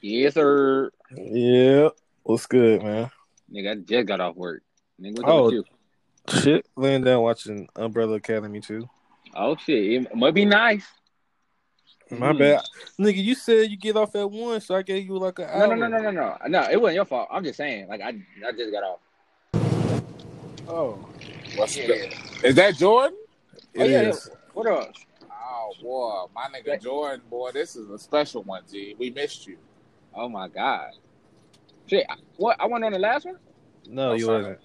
Yes, sir. Yeah. What's good, man? Nigga, I just got off work. Nigga, what's up Oh. with you? Shit, laying down watching Umbrella Academy too. Oh shit, it might be nice. My Mm. bad, nigga. You said you get off at one, so I gave you like an No, hour. no, no, no, no, no. No, it wasn't your fault. I'm just saying, like I, I just got off. Oh, What's Yeah. the- Is that Jordan? Oh, yeah, is. What up? Oh boy, my nigga Jordan, boy, this is a special one, G. We missed you. Oh my god. Shit, what? I went on the last one. No, Oh, you sorry. wasn't.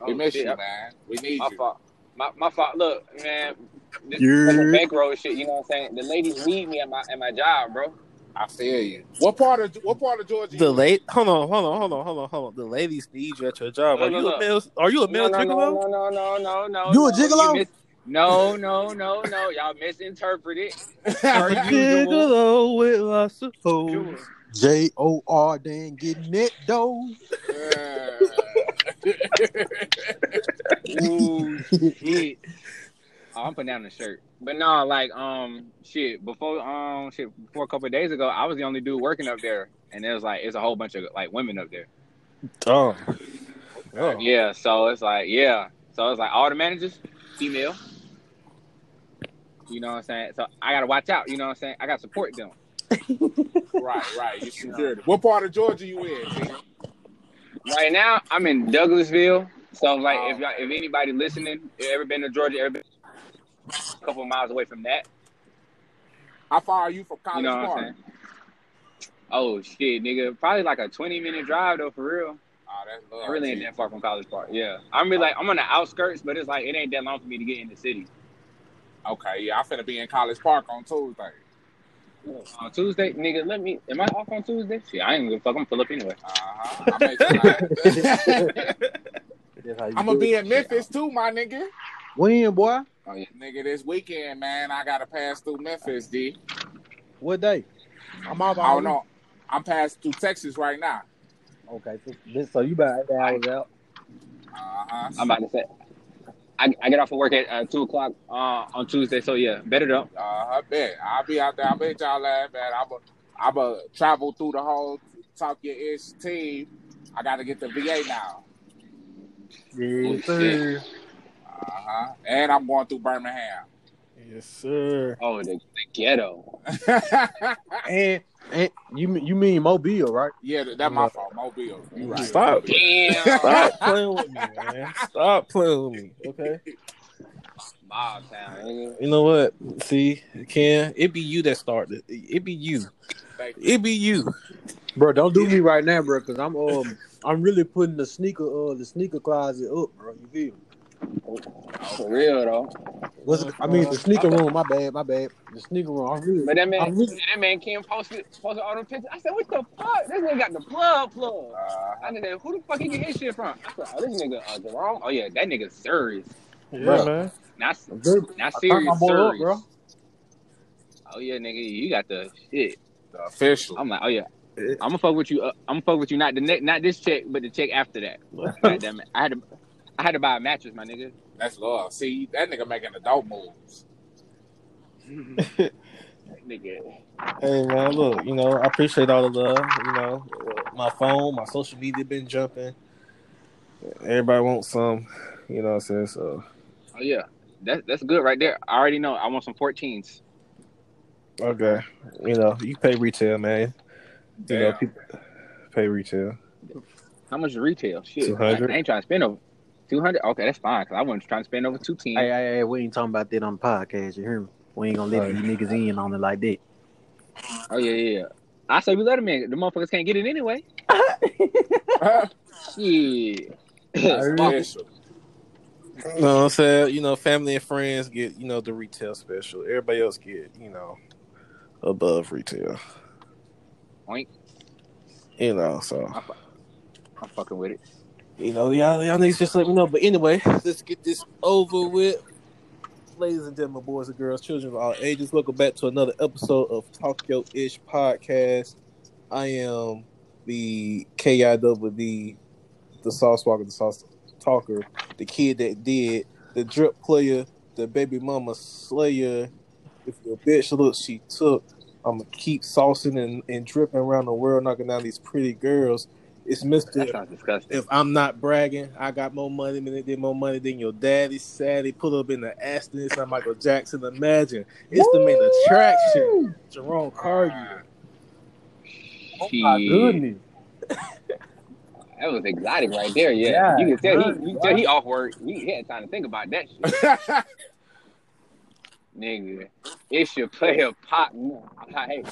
Oh, we Oh, missed shit, you, man. We need My you. fault. My, my fault. Look, man. This Yeah. bankroll shit. You know what I'm saying? The ladies need me at my at my job, bro. I feel you. What part of what part of Georgia? The you late. Hold on, hold on, hold on, hold on, hold on. The ladies need you at your job. Look, Are you look, a male? Are you a male no, no, gigolo? no, no, no, no, no. You a no. gigolo? miss- no, no, no, no. Y'all misinterpreted. Are you gigolo with lots of hoes? J O R, then getting it though. Ooh, shit. Oh, I'm putting down the shirt. But no, like um shit, before um shit before a couple of days ago, I was the only dude working up there. And it was like it's a whole bunch of like women up there. Oh, oh. Yeah, so it's like yeah. So it's like all the managers, female. You know what I'm saying? So I gotta watch out, you know what I'm saying? I gotta support them. Right, right. Security. What part of Georgia you in? Right now, I'm in Douglasville. So like Oh. if y'all if anybody listening, ever been to Georgia, ever been a couple of miles away from that. How far are you from College You know Park? Oh shit, nigga. Probably like a twenty minute drive though, for real. Oh, that's. I really ain't that far from College Park. Yeah, I'm really like I'm on the outskirts, but it's like it ain't that long for me to get in the city. Okay, yeah, I'm finna be in College Park on Tuesday. On Tuesday, nigga, let me. Am I off on Tuesday? Shit, I ain't gonna fuck. I'm pull up anyway. Uh-huh. I'm. I'm gonna be in Memphis too, my nigga. When, boy? Oh yeah. Nigga, this weekend, man, I gotta pass through Memphis, D. What day? I'm off. I don't know. I'm passing through Texas right now. Okay, so, so you about eight hours out. Uh-huh. I'm about to say. I, I get off of work at uh, two o'clock uh, on Tuesday, so yeah, better though. Uh, I bet. I'll be out there. I bet y'all laugh, man. I'm a, I'm a travel through the whole Talk Your Ish team. I got to get the VA now. Yes, sir. Uh-huh. And I'm going through Birmingham. Yes, sir. Oh, the, the ghetto. And and you mean- you mean Mobile, right? yeah, that's my fault. Mobile. You right. Stop. Damn. Stop playing with me, man. Stop playing with me. Okay. Mob town. You know what? See, Ken, it be you that started. It be you. You. It be you. Bro, don't do me right now, bro, because I'm um I'm really putting the sneaker uh the sneaker closet up, bro. You feel me? For real though. What's it, I mean the sneaker room? My bad, my bad. The sneaker room. I'm really, But that man, I'm really that man Kim posted posted all them pictures. I said, what the fuck? This nigga got the plug plug. Uh, I said, who the fuck he get his shit from? I said, oh, this nigga uh, Jerome. Oh yeah, that nigga serious. Yeah, Bruh. man. Not I'm very, not I turned serious, up, bro. Oh yeah, nigga, you got the shit. the official. I'm like, oh yeah. I'm gonna fuck with you. Uh, I'm gonna fuck with you. Not the ne- not this check, but the check after that. God damn it. I had to, I had to buy a mattress, my nigga. That's love. See, that nigga making adult moves. nigga. Hey man, look, you know, I appreciate all the love. You know, my phone, my social media been jumping. Everybody wants some, you know what I'm saying? So Oh yeah, that's that's good right there. I already know. I want some 14s. okay. You know, you pay retail, man. You know, people pay retail. How much is retail? Shit, 200. I ain't trying to spend over 200. Okay, that's fine. Cause I wasn't trying to spend over 210. Hey, hey, hey, we ain't talking about that on the podcast. You hear me? We ain't gonna let Right. you niggas in on it like that. Oh yeah, yeah. yeah. I say we let them in. The motherfuckers can't get it anyway. Shit. official. You know what I'm saying? You know, family and friends get, you know, the retail special. Everybody else get, you know, above retail. Point. You know, so I'm, fu- I'm fucking with it. You know, y'all y'all niggas just let me know. But anyway, let's get this over with. Ladies and gentlemen, boys and girls, children of all ages, welcome back to another episode of Talk Yo Ish Podcast. I am the KIWD, the sauce walker, the sauce talker, the kid that did, the drip player, the baby mama slayer. If your bitch looks, she took. I'm gonna keep saucing and, and dripping around the world, knocking down these pretty girls. It's Mister. That sounds disgusting. If I'm not bragging, I got more money than they did more money than your daddy. Sadly, pull up in the Aston. It's not Michael Jackson. Imagine it's the main attraction. Jerome Cargill. Oh my goodness. That was exotic right there. Yeah, Yeah, you can tell he, you can tell he off work. He, he had time to think about that shit, nigga. It should play a pop, hey,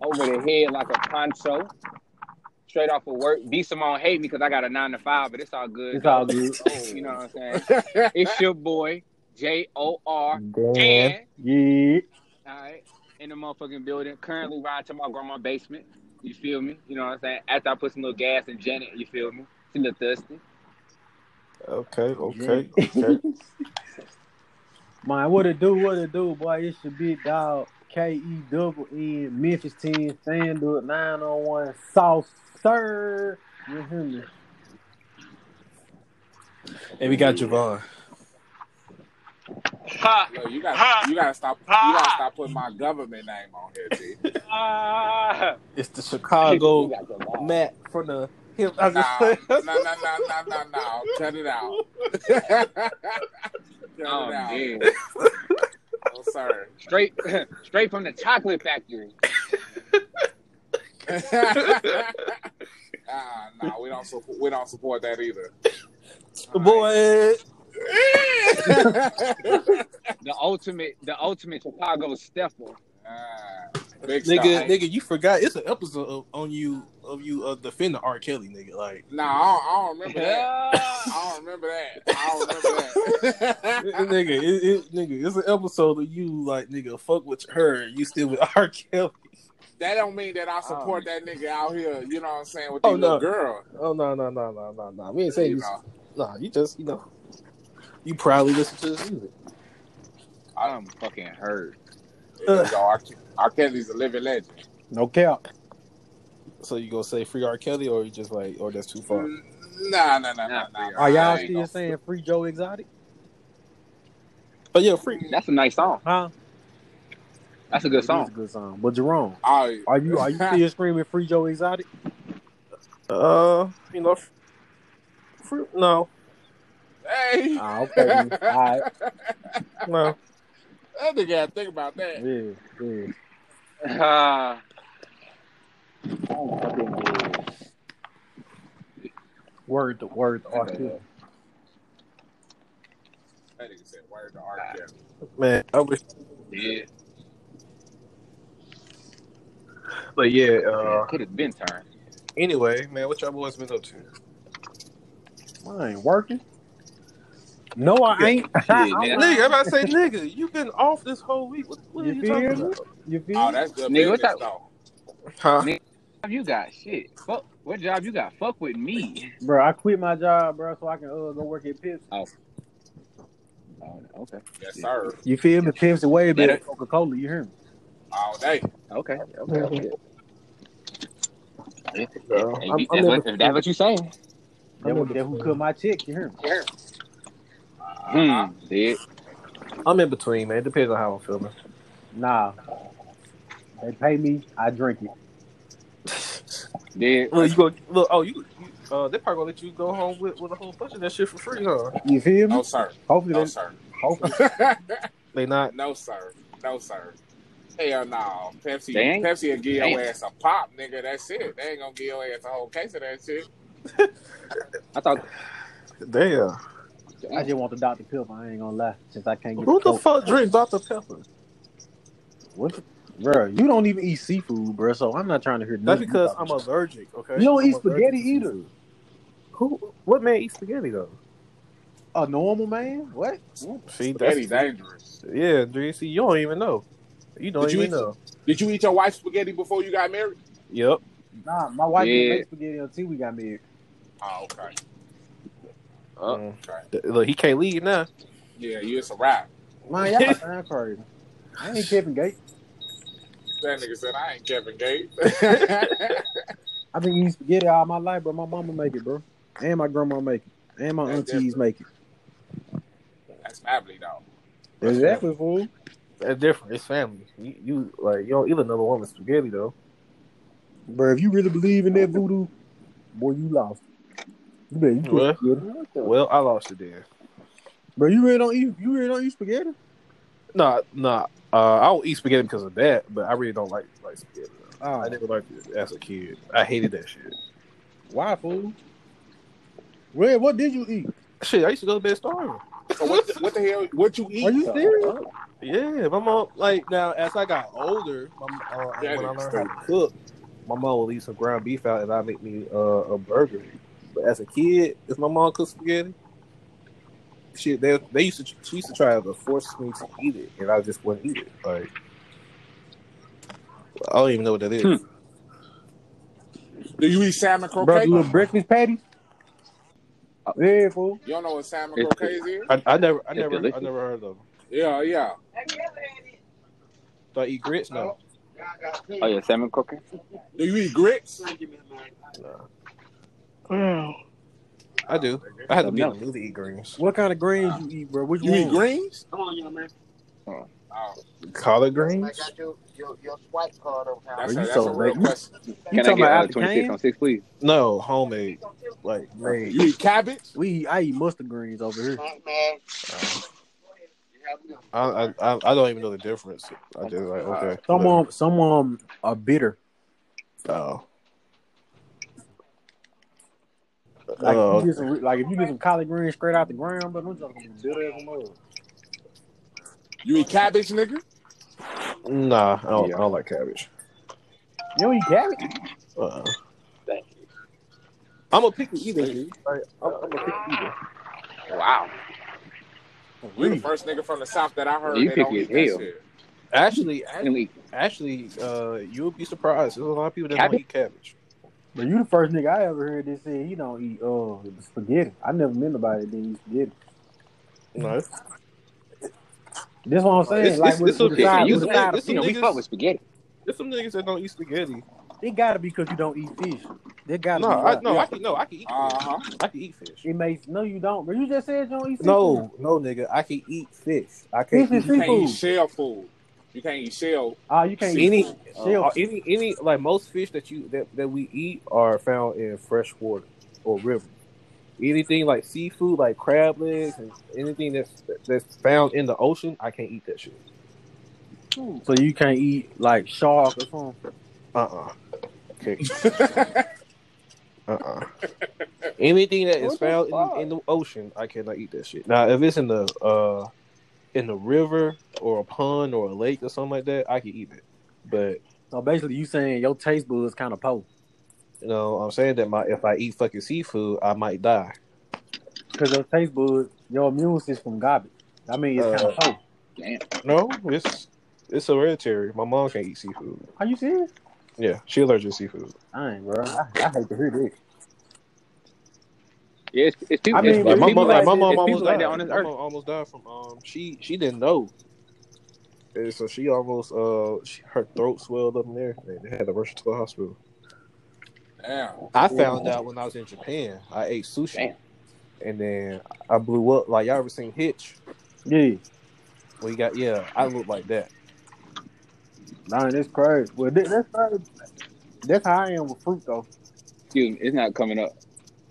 over the head like a poncho. Straight off of work. B Simone hate me because I got a nine to five, but it's all good. It's all good. You know what I'm saying? It's your boy J O R Damn. Dan. Yeah. All right, in the motherfucking building. Currently riding to my grandma's basement. You feel me? You know what I'm saying? After I put some little gas in Janet, you feel me? She a little thirsty. Okay, okay, okay. Man, what it do, what it do, boy. It's your big dog, K E double N, Memphis 10, stand up, 9 on 1, sauce, sir. You hear me? and we got Javon. Ha! Look, you got you gotta stop you gotta stop putting my government name on here, G. Ah! It's the Chicago You got the ball. Matt from the hip. I No, just no, no, no, no, no, no. Cut it out. Cut Oh, it out. man. Oh, sir. Straight, straight from the chocolate factory. Ah, no, we don't support. We don't support that either. boy. The ultimate, the ultimate Chicago stepper. Big Nigga, stuff. nigga, you forgot it's an episode of, on you of you uh, defending R. Kelly, nigga. Like, No, I don't, I don't remember that. I don't remember that. I don't remember that. nigga, it, it, nigga, it's an episode of you like, nigga, fuck with her, you still with R. Kelly. That don't mean that I oh. support that nigga out here. You know what I'm saying with Oh, no. girl. Oh no, no, no, no, no, no. We ain't saying You you. know, Nah, you just, you know, you proudly listen to this music. I'm fucking hurt. there you go. R. R. Kelly's a living legend. No cap. So you gonna say free R. Kelly, or you just like, or that's too far? Nah, nah, nah, nah, Not nah. Are y'all I still saying free Joe Exotic? Oh yeah, free. That's a nice song. Huh? That's a good It is a song. good song. But Jerome, Oh, are you are you still screaming free Joe Exotic? Uh, you know, f- free. No, Hey. Ah, okay. All right. no. That nigga had to think about that. Yeah, yeah. Ah. I'm. Word to word to R. Kelly. That nigga said word to R. Kelly. Man, I wish. Yeah. But yeah. Uh. Could have been time. Anyway, man, what y'all boys been up to? I ain't working. No, I ain't. man. Nigga, I'm about to say, nigga, you been off this whole week. What, what are You you talking feel me? about? You feel Oh, that's good Nigga, what's business, that? though. Huh? What job you got? Shit. Fuck. What job you got? Fuck with me. Bro, I quit my job, bro, so I can uh, go work at Pepsi. Oh, okay. Yes, sir. You feel me? Pepsi way better than Coca Cola. You hear me? All day. Okay. Okay. okay. If, No, if, I'm- if, I'm that's what, in if that's what you saying. That who, that who cut my check. You hear me? Uh-huh. Hmm. Did. I'm in between, man. It Depends on how I'm feeling. Nah. They pay me. I drink it. Did. Look, you go look. Oh, you. you uh, they probably gonna let you go home with, with a whole bunch of that shit for free, huh? You feel me? No, sir. Hopefully, No, they, sir. hopefully. They not. no, sir. No, sir. Hell no. Pepsi, They Pepsi will give your ain't- ass a pop, nigga. That's it. They ain't gonna give your ass a whole case of that shit. I thought. Damn. I just want the Dr. Pepper. I ain't gonna lie. Since I can't get Who the Coke. fuck drink Dr Pepper? What the, bro, you don't even eat seafood, bro. So I'm not trying to hear That's because I'm allergic. Okay. You don't I'm eat spaghetti either. Who? What man eats spaghetti though? a normal man. What? See, Spaghetti that's dangerous. yeah, Dre. See, you don't even know. You don't Did you even eat- know. Did you eat your wife's spaghetti before you got married? Yep. Nah, my wife Yeah. didn't make spaghetti until we got married. Oh, okay. Uh, Mm. Okay. Th- Look, he can't leave now. Yeah, you it's a wrap. Man, y'all sound crazy. I ain't Kevin Gates. That nigga said I ain't Kevin Gates. I've been eating spaghetti all my life, but my mama make it, bro. And my grandma make it. And my That's aunties make it. That's family though. Exactly, fool. That's different. It's family. You, you like you don't eat another woman's spaghetti though. Bro, if you really believe in that voodoo, boy, you lost. You better, you Well. spaghetti. Well, I lost it then. Bro, you really don't eat. You really don't eat spaghetti. Nah, nah. Uh, I will eat spaghetti because of that, but I really don't like like spaghetti. Oh, I never liked it as a kid. I hated that shit. why, fool? Red, what did you eat? Shit, I used to go to bed starving. So what the, what the hell? What you eat? Are you though? serious? Yeah, my mom like now as I got older, my, uh, when I nigga learned how to cook, my mom would leave some ground beef out and I make me uh, a burger. But as a kid, if my mom cooked spaghetti, shit, they they used to she used to try to force me to eat it, and I just wouldn't eat it. Like I don't even know what that is. Hmm. Do you eat salmon Bro, croquet? you little breakfast patties? Yeah, fool. You don't know what salmon It's- croquets is? I, I never, I It's never, I never heard of them. Yeah, yeah. Do I eat grits? now? Oh yeah, salmon cooking. Do you eat grits? No. I do. I had to be No. in the mood to eat greens. What kind of greens you eat, bro? Which You one? eat greens? Come on, young man. Oh, Collard I greens? got your, your, your swipe card over that's, you a, that's so a real late. question. You Can I talking get about uh, out the 26 on six, please? No, homemade, like made. You eat cabbage? We I eat mustard greens over here. Hey, man. You have a good I, I I I don't even know the difference. I just like okay. Some of 'em- some of 'em are bitter. Oh. Like, Oh, if you get some, like if you get some collard greens straight out the ground, but I'm just gonna be bitter as a mug. You eat cabbage, nigga? nah, I don't, Yeah. I don't like cabbage. You don't eat cabbage? Uh, thank you. I'm a picky eater. dude. Like, I'm, I'm a picky eater. Wow. You the first nigga from the south that I heard You that don't picky eat as that hell. shit. Actually, And we actually, uh, you'll be surprised. There's a lot of people that Cabbage? don't eat cabbage. But you the first nigga I ever heard that said he don't eat uh spaghetti. I never met nobody that didn't eat spaghetti. No, This what I'm saying. It's- like it's- with, it's with okay. side, You with the some- side of it's you know, fish. we fuck with spaghetti. there's some niggas that don't eat spaghetti. It gotta be because you don't eat fish. They gotta No, be. I, right. no, I can no, I can eat. Fish. Uh-huh. I can eat fish. It makes no, you don't. But you just said you don't eat fish. No, no, nigga, I can eat fish. I can't is eat You can't eat shell food. You can't eat shell. Ah, you can't any eat shell. uh, any any like most fish that you that, that we eat are found in fresh water or river. Anything like seafood, like crab legs, and anything that's that's found in the ocean, I can't eat that shit. So you can't eat like shark or something. Uh uh Okay. Uh uh Anything that is What found in, in the ocean, I cannot eat that shit. Now, if it's in the uh in the river or a pond or a lake or something like that, I can eat it. But So basically, you saying your taste buds kind of poor you know, I'm saying that my if I eat fucking seafood, I might die. because your taste buds, your immune system garbage. I mean, it's kind Uh, of poor. Damn. No, it's it's hereditary. My mom can't eat seafood. Are you serious? Yeah, she allergic to seafood. I ain't, bro. I, I hate to hear this. Yeah, it's, it's people. I mean, it's, Like my mom, like like, my mom almost died. that on this my earth. mom almost died from um she she didn't know. And so she almost uh she, her throat swelled up and everything. They had to rush her to the hospital. Damn. I found out when I was in Japan. I ate sushi, Damn. and then I blew up. Like y'all ever seen Hitch? Yeah, Well, you got yeah. I look like that. man, that's crazy. Well, that, that's crazy. That's how I am with fruit, though. Excuse me, it's not coming up.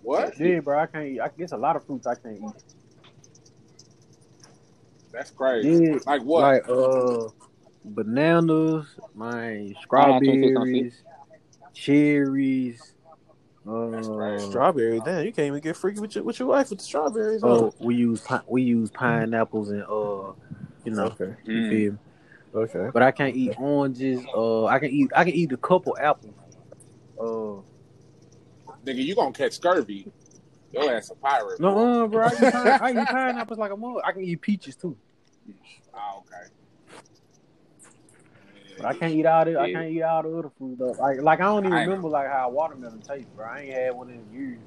What? Yeah, bro. I can't eat. I guess a lot of fruits I can't eat. That's crazy. Yeah, Like what? like uh, bananas, my Hold on, 26 on strawberries, cherries. Uh, Strawberry. Damn, you can't even get freaky with your with your wife with the strawberries. oh, we use pi- we use pineapples and uh, you know, okay, you Mm. feel me? okay. But I can't eat oranges. Uh, I can eat I can eat a couple apples. Uh, Nigga, you gonna catch scurvy. Your ass a pirate. no, boy. uh, bro. I eat, pine- I eat pineapples like a mug. I can eat peaches too. Oh, okay. But I can't eat all the I can't eat all the other food though. Like like I don't even I remember like how watermelon tastes, bro. I ain't had one in years.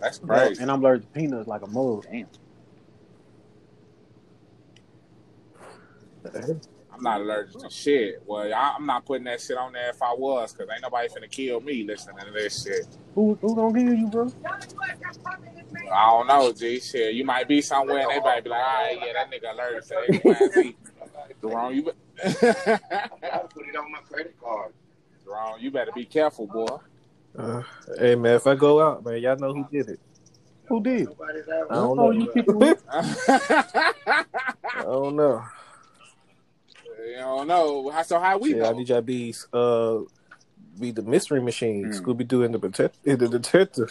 That's crazy. And I'm allergic to peanuts like a mug. Damn. I'm not allergic to shit. Well, I, I'm not putting that shit on there if I was, cause ain't nobody finna kill me listening to this shit. Who who gonna kill you, bro? I don't know, G. Shit, you might be somewhere and everybody be like, all right, yeah, that nigga allergic to X, Y, and Jerome, you be- I put it on my credit card. Jerome, you better be careful, boy. Uh, hey man, if I go out, man, y'all know who did it. Who did? I don't know. you people. I don't know. I don't know. How- So how we Yeah, I need y'all be uh be the mystery machine, Hmm. Scooby Doo and the protect and the detective.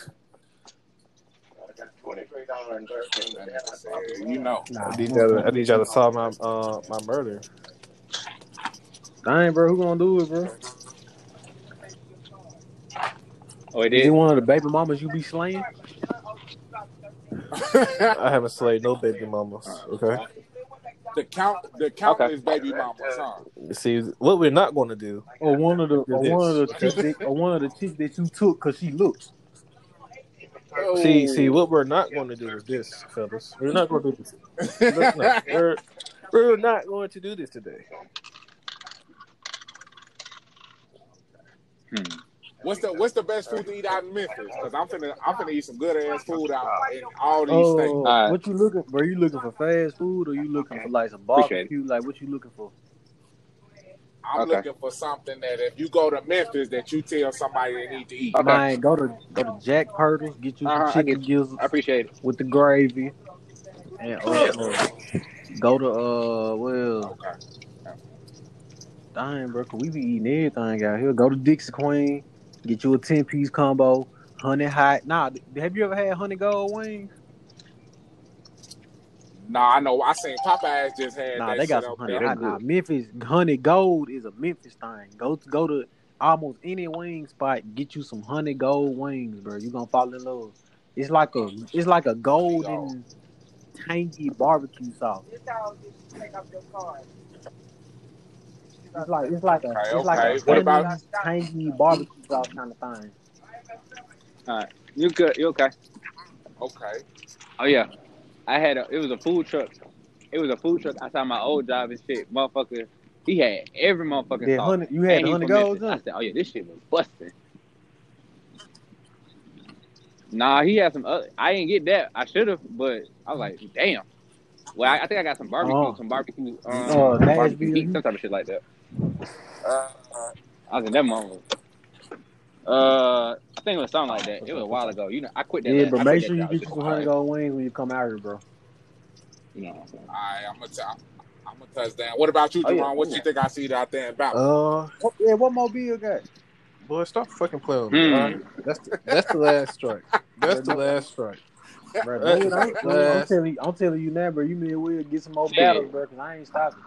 I got twenty-three dollars and thirteen. You know. Nah, I need y'all to, I need y'all to solve my uh my murder. Dang, bro, who gonna do it, bro? Oh, it Is it did. one of the baby mamas you be slaying? I haven't slayed no baby mamas. Okay. the count, the countless baby mamas, huh? See what we're not going to do. Or one of the or one of the chicks that, or one of the chicks that you took because she looked. See, see what we're not going to do is this, fellas. We're not going to do this. No, no, we're, we're not going to do this today. Hmm. What's the what's the best food to eat out in Memphis? Because I'm finna I'm finna eat some good ass food out in all these Oh, states. Alright. what you looking? Bro, you looking for fast food or you looking for like some barbecue? Like what you looking for? I'm Okay. looking for something that if you go to Memphis that you tell somebody they need to eat. Okay. Man, go to go to Jack Pirtle's, get you some Uh-huh, chicken get gizzards I appreciate it. with the gravy, and uh, go to uh well, dang, bro, 'cause we be eating everything out here. Go to Dixie Queen, get you a ten piece combo, honey hot. Nah, have you ever had honey gold wings? Nah, I know. I seen Popeyes just had Nah, that they got shit some up honey there. hot. Nah, Memphis honey gold is a Memphis thing. Go to, go to almost any wing spot, get you some honey gold wings, bro. You gonna fall in love. It's like a it's like a golden tangy barbecue sauce. It's like it's like a Okay, it's like okay. a What about- tangy barbecue sauce kind of thing. All right, you good? You okay? Okay. Oh yeah, I had a. It was a food truck. It was a food truck outside my old job and shit. Motherfucker, he had every motherfucking That sauce. you had And the he honey from gold, Memphis. I said, oh yeah, this shit was busting. Nah, he had some other. I didn't get that. I should have, but I was like, damn. Well, I, I think I got some barbecue, Oh. some barbecue, um, Oh, barbecue heat, some type of shit like that. Uh, I was in that moment. Uh, I think it was something like that. It was a while ago. You know, I quit that. Yeah, last- but make sure you get job. you some honey gold wings when you come out here, bro. You know what I'm saying? all right, I'm gonna tell. I'm gonna touch. What about you, Oh, yeah. What you think I see out there in Bama? Uh, What, yeah, what mobile got? boy, stop fucking playing with me. All right? That's the, that's the last strike. That's the last strike. Bro, man, I'm, I'm telling you, I'm telling you now, bro. You may well get some more Shit. battles, bro. Cause I ain't stopping.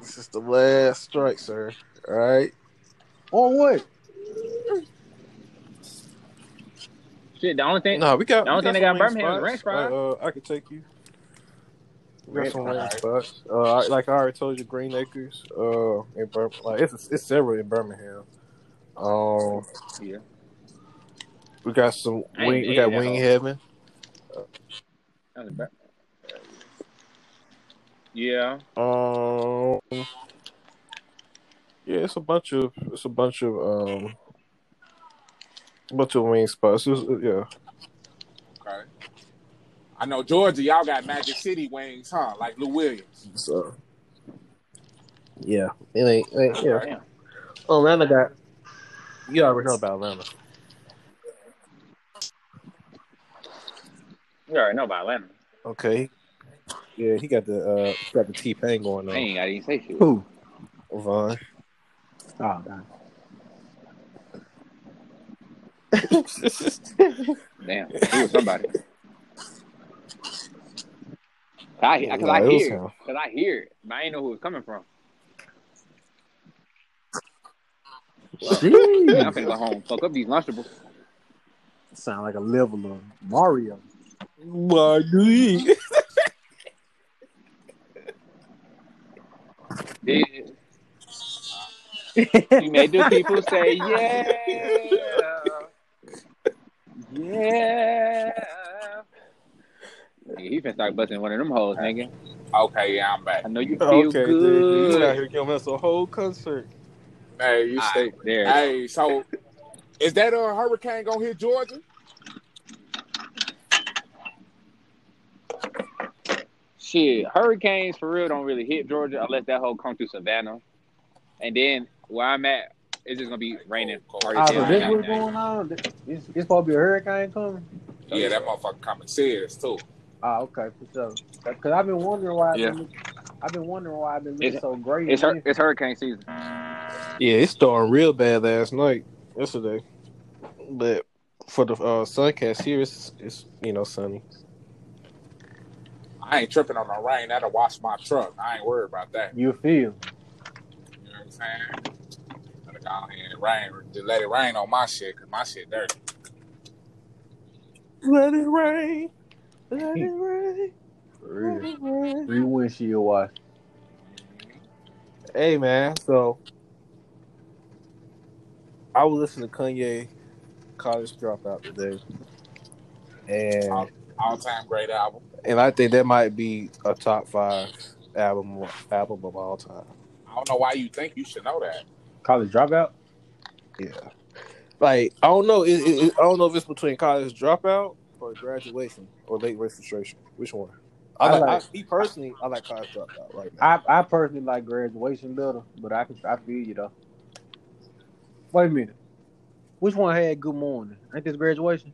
This is the last strike, sir. All right. Or what? Shit, the only thing. No, we got. The only thing they got Birmingham is ranch fries. Uh, I could take you. We got some range spots. Uh, like I already told you, Green Acres. Uh, in Bir- like it's it's several in Birmingham. Um, Yeah. we got some. Wing, we got Wing. Heaven. That was bad. Yeah. Um, yeah, it's a bunch of it's a bunch of um, a bunch of wing spots. It's, uh, yeah, Okay. I know Georgia, y'all got Magic City wings, huh? Like Lou Williams. so yeah, it ain't, it ain't yeah. Damn. Oh, Atlanta got. You already know about Atlanta. You already know about Atlanta. Okay. Yeah, he got the uh he got the T Pain going on. ain't got to even say shit. Who? Vaughn. Oh, God. Damn. He was somebody. I, cause Nah, I it was hear him. it. Cause I hear it. But I ain't know who it's coming from. I'm Jeez. finna go home. Fuck up these Lunchables. Sound like a level of Mario. Why do he? Yeah. You made the people say, yeah. Yeah. Yeah, he finna start busting one of them hoes, nigga. Okay, yeah, I'm back. I know you feel Okay, dude, you out good. here giving us a whole concert. Hey, you stay. There. Hey, so is that a hurricane gonna hit Georgia? Shit, hurricanes for real don't really hit Georgia unless that whole come through Savannah, and then where I'm at, it's just gonna be raining. Cool. party Ah, so this that what's going on? This, this supposed to be a hurricane coming? Yeah, that motherfucker coming serious too. Ah, okay, for sure. Because I've been wondering why. I've Yeah. been, I've been wondering why I've been looking It's- so great. It's hur- it's hurricane season. Yeah, it stormed real bad last night, yesterday. But for the uh, Suncast here, it's, it's you know sunny. I ain't tripping on the rain. That'll wash my truck. I ain't worried about that. You feel? You know what I'm saying? Gotta go and rain. Just let it rain on my shit, cause my shit dirty. Let it rain, let it rain. For let real. it rain. Three windshield wash. Hey man, so I was listening to Kanye College Dropout today, and All time great album. and I think that might be a top five album album of all time. I don't know why you think you should know that. College dropout? Yeah, like I don't know, it, it, it- I don't know if it's between College Dropout or Graduation or Late Registration. Which one? I, I like, like- I, me personally, I like College Dropout right now. I, I personally like graduation better, but I can I feel you though. Wait a minute. Which one had good morning? Ain't this graduation?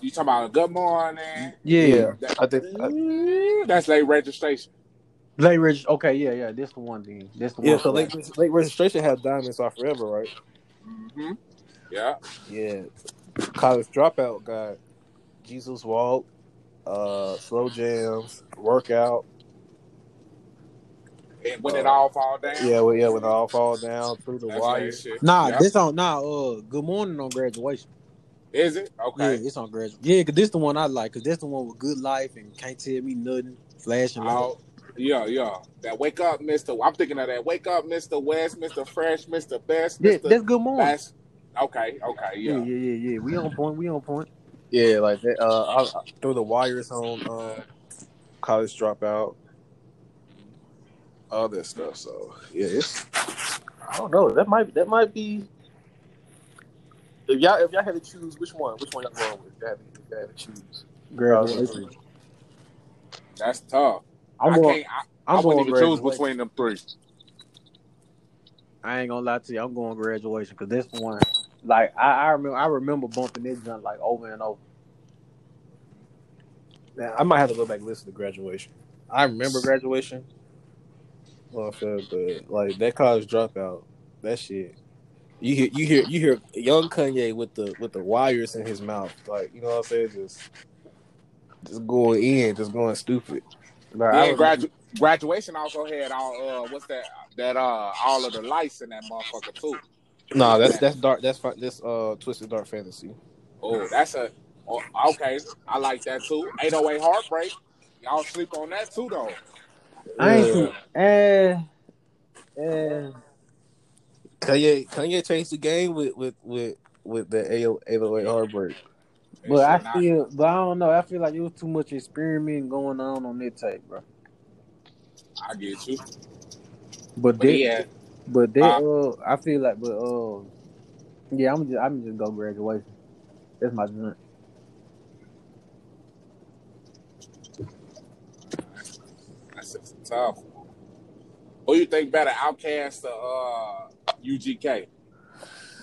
You talking about a Good Morning? Yeah, That- I think. I, that's late registration. Late reg- Okay, yeah, yeah. This the one then. This the one. yeah, so late, that. late Registration had Diamonds off Forever, right? hmm Yeah. Yeah. College dropout got Jesus Walk, uh, slow jams, workout. And when it all fall down. Yeah, well, yeah, when it all fall down through the That's wire. late. Nah, Yeah. this on nah. Uh, good morning on graduation. Is it? Okay. Yeah, it's on graduation. Yeah, cause this the one I like. Cause this the one with good life and can't tell me nothing. Flashing light. Oh, yeah, yeah. That wake up, Mister. I'm thinking of that. Wake up, Mister West, Mister Fresh, Mister Best, Yeah, Mister that's good morning. Best. Okay, okay, Yeah, yeah. yeah, yeah, yeah. We on point. We on point. Yeah, like that. Uh, I, I, through the wires on um, college dropout, all that stuff. So yeah, it's. I don't know. That might that might be. If y'all if y'all had to choose, which one? Which one y'all going with? If y'all had to, if y'all had to choose. Graduation. That's tough. I'm I going. can't. I, I I'm wouldn't going even choose between them three. I ain't gonna lie to you. I'm going graduation because this one, like I, I remember, I remember bumping this junk like over and over. Now, I might have to go back and listen to graduation. I remember graduation. Well, I said, but like that college dropout, that shit. You hear, you hear, you hear young Kanye with the with the wires in his mouth, like you know what I'm saying, just just going in, just going stupid. Like, I And gradu- graduation also had all uh what's that that uh all of the lights in that motherfucker too. no, that's that's dark. That's this uh twisted dark fantasy. Oh, that's a oh, okay. I like that too. 808 heartbreak. Y'all sleep on that too though. I ain't Yeah. too, eh, eh. Kanye Kanye changed the game with with with with the 808 heartbreak. That But I shit not- feel, but I don't know. I feel like it was too much experimenting going on on that tape, bro. I get you. But But that, yeah, but that, Uh, uh, I feel like, but uh, yeah, I'm just, I'm just go graduation. That's my joint. that's just tough. Who you think better, OutKast or uh, UGK?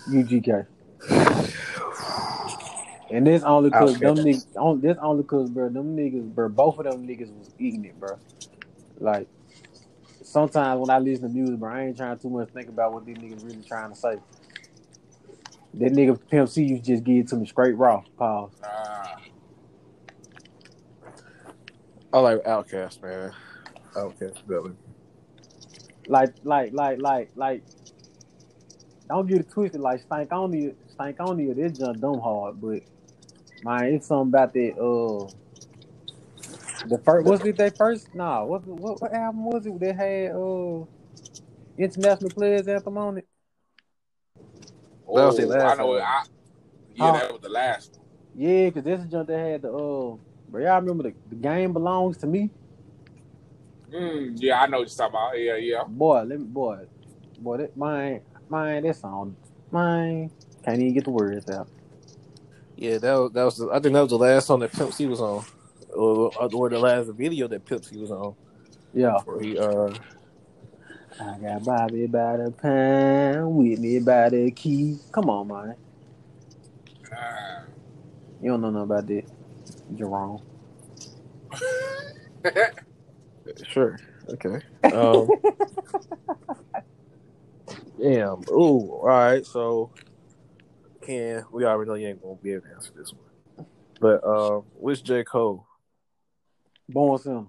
UGK. And this only cause them niggas, on, this only cause, bro, them niggas, bro, both of them niggas was eating it, bro. Like, sometimes when I listen to music, bro, I ain't trying too much to think about what these niggas really trying to say. That nigga Pimp C used just give it to me straight raw. Pause. Uh, I like OutKast, man. OutKast Belly. Like, like, like, like, like. Don't get it twisted. Like Stankonia, Stank on you. This junk dumb hard, but man, it's something about that. Uh, the first was it their first? Nah, what what what album was it They had uh international players anthem on it? That was the oh, last I know it. I, yeah, Oh. that was the last one. Yeah, cause this is junk that had the uh, bro. Y'all remember the, the game belongs to me? Mm, yeah, I know what you're talking about. Yeah, yeah. Boy, let me boy, boy, that mine, mine, that song, mine, can't even get the words out. Yeah, that was, that was the, I think that was the last song that Pimp C was on, or, or the last video that Pimp C was on. Yeah, Where he uh I got Bobby by the pound, Whitney by the key. Come on, man, you don't know nothing about that. You're wrong. sure okay um damn ooh all right so Ken we already know you ain't gonna be able to answer this one, but uh, which J Cole? Born Sinner.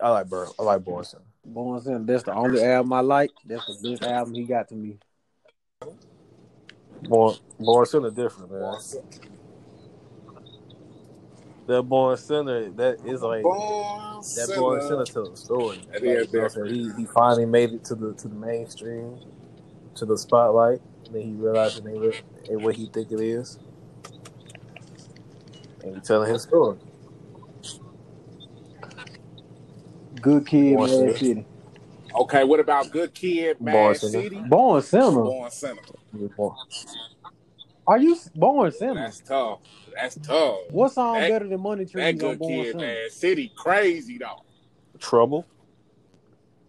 I like Burr. I like Born Sinner. Born Sinner. That's the only album I like. That's the best album he got to me. Born Born Sinner different, man. That Born Sinner that is like Born that Born Sinner tells a story. Like, you know what I'm saying? he he finally made it to the to the mainstream, to the spotlight, and then he realized it ain't, what- ain't what he think it is, and he telling his story. Good kid, Born Mad Center. City. Okay, what about Good Kid, Mad Born City? Born Sinner. Born Sinner. He was born- Are you Born Sinner? That's tough. That's tough. What song That- better than Money Trees That on Good Born Kid, Center? Mad City, crazy though. Trouble.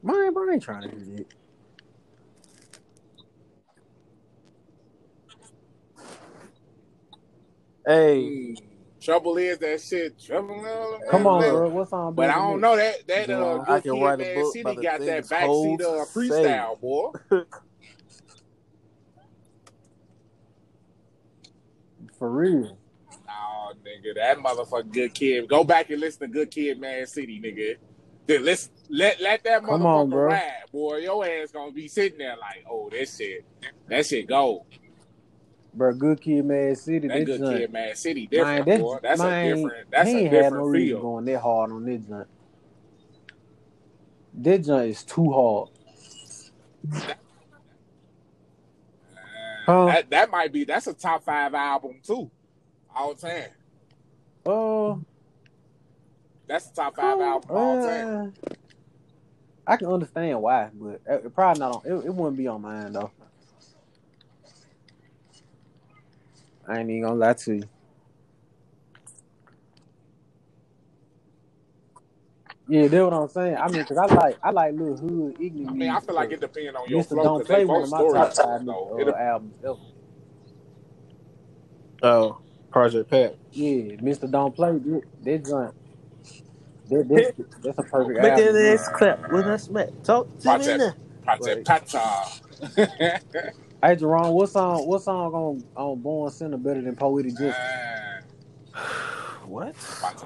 Man, bro, I ain't trying to do that. Hey, Mm. Trouble is that shit. Trouble. Come on, bro. What song But I don't know that that uh, Well, Good I can write a book City got that backseat uh, freestyle, boy. For real. Nah, nigga, that motherfucker Good Kid. Go back and listen to Good Kid, Man City, nigga. Then listen, let let that motherfucker on, ride, boy. Your ass gonna be sitting there like, oh, that shit, that shit go. Bro, Good Kid, Mad City. That That Good joint. Kid, Mad City, Man, different, boy. That's man, a different. That's he a ain't had no different reason feel. going that hard on that joint. That joint is too hard. Huh? That that might be. That's a top five album too. All time. Oh, That's a top five album all time. uh, I can understand why, but it, it probably not on. It, it wouldn't be on mine though. I ain't even gonna lie to you. Yeah, that's what I'm saying. I mean, cause I like I like little hood ignorant. I mean, I feel like it depends on your Mr. flow Don't because Play one of my top five though. uh, albums ever. oh, Project Pat. Yeah, Mr. Don't Play that, that joint. That, that's, that's a perfect Make album. that ass clap when I smack. Talk to me Project, now. Project Right. Pata. Hey Jerome, what song what song on on Born Sinner better than Poetic Justice? Man. What?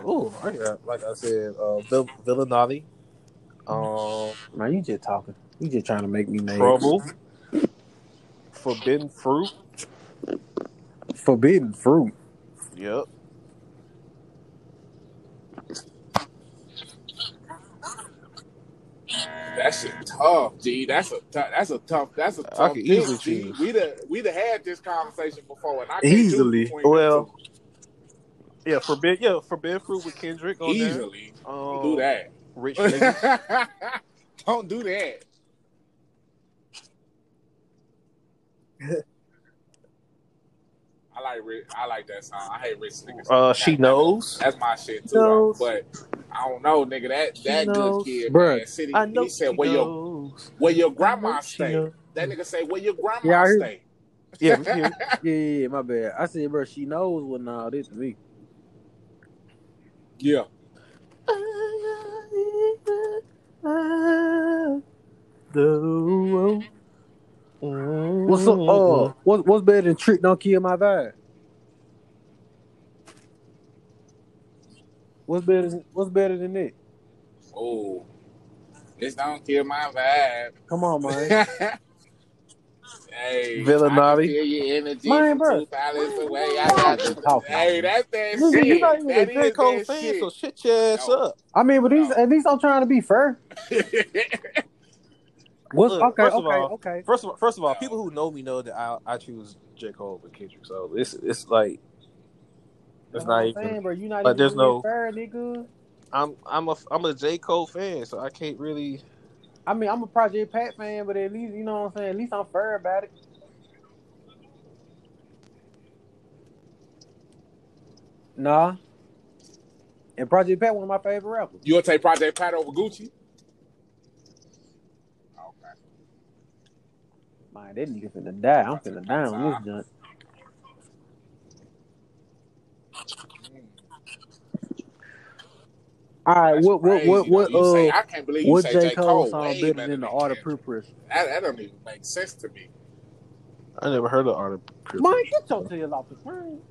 Oh, I got like I said, uh, Vill- Villanati, um, Man, you just talking. You just trying to make me mad. Trouble, Forbidden Fruit. Forbidden fruit. Yep. That's shit tough, G. That's a. That's a tough. That's a I tough. could pick, easily G. choose. We the we the had this conversation before, and I can't Easily. choose between them Well. Yeah, Forbidden. Yeah, Forbidden Fruit with Kendrick on there. easily. Um, Don't that. Rich niggas. Don't do that. I like Rich. I like that song. I hate Rich niggas. Uh, she That- knows. That's my shit too. Knows. But I don't know, nigga. That She that knows. good kid, Bruh, man. City. I know he said she where your knows. where your grandma stay. knows. That nigga say where your grandma Yeah, heard- stay. Yeah, we can hear. Yeah, yeah, yeah, my bad. I said, bro, she knows what now this to me. yeah. What's up? Uh, what, what's better than Trick Don't Kill My Vibe? What's better? What's better than that? Oh, this don't kill my vibe. Come on, man. hey, Villanati. I can feel your energy Man, from bruh. two away. I got the, Talking. hey, that's that Nigga, shit. you're not even a that J. is Cole fan, shit. so shit your ass No. up. I mean, but these No. at least I'm trying to be fair. What's Look, okay? first of Okay, all- okay. First of all, first of all, people who know me know that I I choose J. Cole over Kendrick. So it's it's like it's That's not what I'm even saying, bro. You not like, even there's no- fair, nigga. I'm I'm a I'm a J Cole fan, so I can't really. I mean, I'm a Project Pat fan, but at least you know what I'm saying. At least I'm fair about it. Nah. And Project Pat, one of my favorite rappers. You gonna take Project Pat over Gucci? Okay. Man, that nigga finna die. I'm finna die on this joint. All right, That's what what what what though. You say- uh I can't believe you what say J J. Cole Cole song way better better than the than Art of Kendrick. Preparation? That, that don't even make sense to me. I never heard of Art of Pure Man, get your tail off the screen.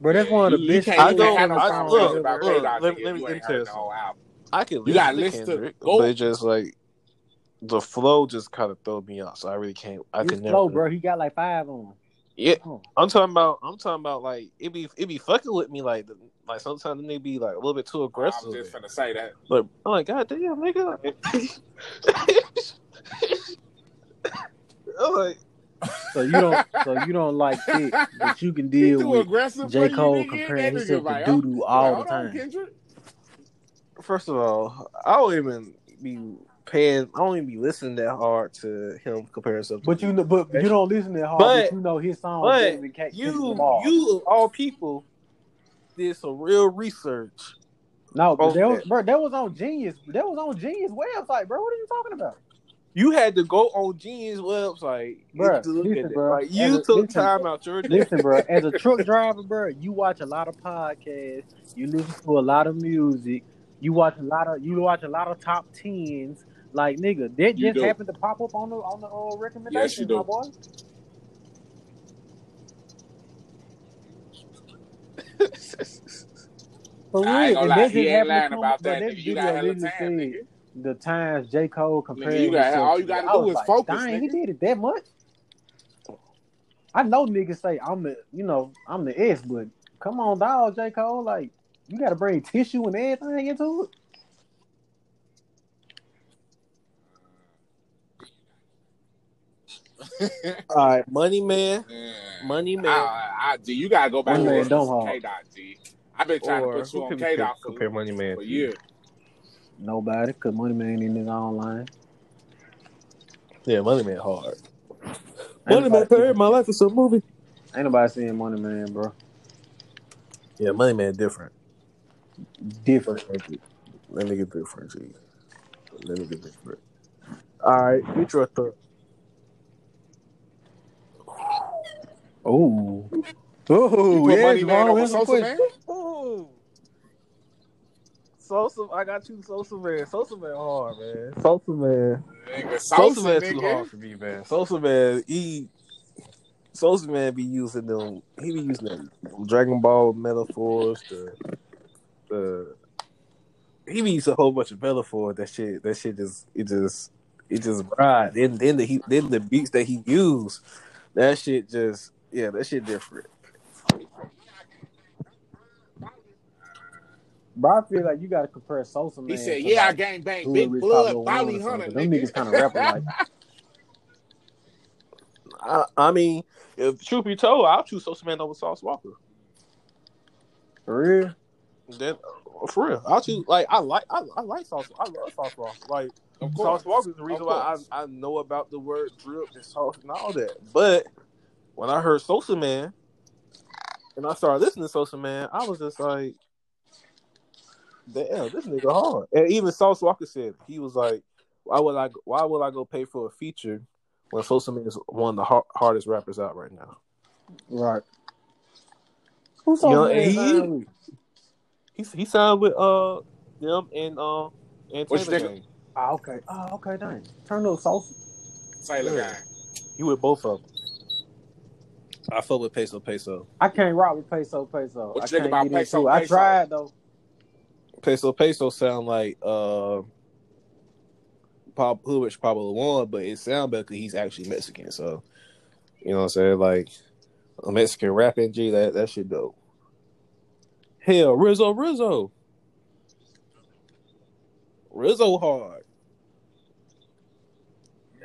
Bro, that's one of the You- you best. I don't- can't have no I- conversation look, about look, K-Dot let- if let me- let me tell you the whole album. I can You listen gotta to listen to Kendrick, but it just like the flow just kind of throw me off. So I really can't. I It's can never. slow, bro. He got like five on. Yeah, Oh. I'm talking about. I'm talking about like it be it be fucking with me like like sometimes they be like a little bit too I aggressive. was just finna say that. But I'm like, God damn, nigga. I'm like, So you don't, so you don't like it, but you can deal too with aggressive. J. Cole You- you- comparing that himself to like, doo-doo oh, all the hold on, time. First of all, I don't even be paying. I don't even be listening that hard to him compare himself. But you, know, but you don't listen that hard. But, But- you know his songs but better than Cat- you, you of all people, did some real research. no, but that was, bro, that was on Genius. That was on Genius website, bro. What are you talking about? You had to go on Genius website Bruh, to look listen, at bruh, Like, you a- took listen, time out your day. Listen, bro, as a truck driver, bro, you watch a lot of podcasts. You listen to a lot of music. You watch a lot of you watch a lot of top tens. Like nigga, that You just do. happened to pop up on the on the uh, recommendations, do. my boy. For real, and lie, that he just happened to about that. You video got time, nigga. the times J Cole compared. you got- all you gotta do is like, focus, Dang, he did it that much. I know niggas say I'm the, you know, I'm the S, but come on, dog, J Cole, like you got to bring tissue and everything into it. All right, Money Man, Yeah. Money Man, I, I, G, you gotta go back One and man listen don't to some hard. K Dot, G. I've been trying or to put you on can K we Dot for, compare Money Man for years. Nobody, cause Money Man in his online. Yeah, Money Man hard. Ain't nobody, my life is a movie. ain't nobody seeing Money Man, bro. Yeah, Money Man different. Different. Let me get different, G. Let me get different. All right, get your thought. Oh, oh, yeah, Money Man Jamal, over answer Sosa. Man? Ooh. Sosa, I got you, Sosa man. Sosa man hard, man. Sosa man. Nigga, Sosa, Sosa, man too hard for me, man. Sosa man, he Sosa man be using them. He be using them Dragon Ball metaphors. The the he be using a whole bunch of metaphors. That shit. That shit just it just it just ride. Then then the he then the beats that he used. That shit just yeah. That shit different. But I feel like you got to compare Sosa Man. He said, to, "Yeah, I like, gang bang, Hood big Rich blood, Pablo bounty hunter, something. Them niggas kind of rapping like. I, I mean, if truth be told, I'll choose Sosa man over Sauce Walka. For real? Then for real, I'll choose like I like I, I like Sauce. I love Sauce Walka. Like Of Sauce course. Walker is the reason why I. I know about the word drip and sauce and all that. But when I heard Sosa Man and I started listening to Sosa Man, I was just like, damn, this nigga hard. And even Sauce Walka said he was like, why would I why would I go pay for a feature when Sosa Man is one of the har- hardest rappers out right now? Right. Who's You know, Man and he- signed with? He he signed with uh them and uh and Which Taylor nigga? Gang. Oh, okay. Oh, okay, dang. Turn up Sosa. Taylor Yeah. guy. He with both of them. I fuck with Peso Peso. I can't rock with Peso Peso. What I you think about get Peso. I tried though. Peso Peso sound like uh Pop Hoodrich Pablo Juan, but it sound better because he's actually Mexican. So you know what I'm saying? Like a Mexican rapping G, that that shit dope. Hell, Rizzo Rizzo. Rizzo hard.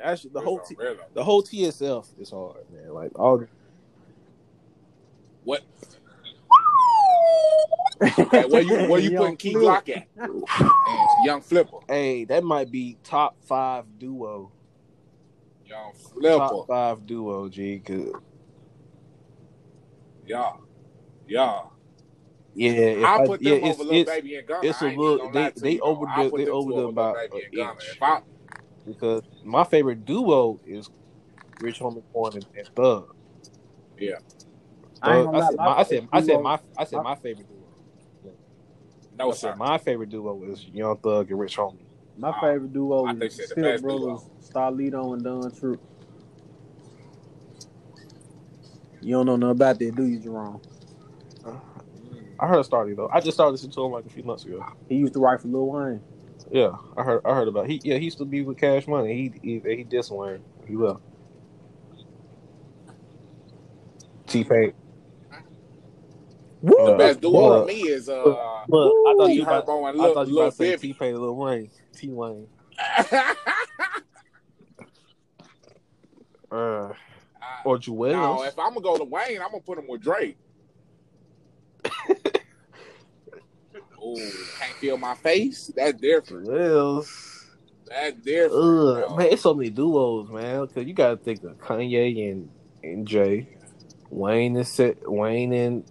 Actually, the whole T- Rizzo. the whole TSF is hard, man. Like all What? Okay, where you where you Young putting Key. Glock at? Young Flipper. Hey, that might be top five duo. Young Flipper. Top five duo, G. 'cause- Yeah. Yeah. yeah, I- put yeah, them it's, over Lil it's Baby and Gunna. it's a little- they- they over the- they them over two the about Baby an inch. I, because my favorite duo is Rich Homie Quan and, and Thug. I ain't I said, my, I said, I said my, I said my- my favorite duo. no I sir. said my favorite duo is Young Thug and Rich Homie. My Uh, favorite duo I is think shit the Step best Brothers, duo. Starlito and Don Trip. You don't know nothing about that, do you, Jerome? I heard Starly though. I just started listening to him like a few months ago. He used to write for Lil Wayne. Yeah, I heard. I heard about he. Yeah, he used to be with Cash Money. He he, he did somewhere. He left. T Pain. The Uh, best duo uh, to me is uh Look, I thought T you about, Herbo and I Lil, thought you Lil about to say Baby. T Pain and Lil Wayne. T Wayne. Uh, or Joel. no, if I'm gonna go to Wayne, I'm gonna put him with Drake. Ooh, can't feel my face. That's different. Juelz. That's different. Ugh, bro. man, it's so many duos, man. Cause you gotta think of Kanye and and Jay, Wayne and Set, Wayne and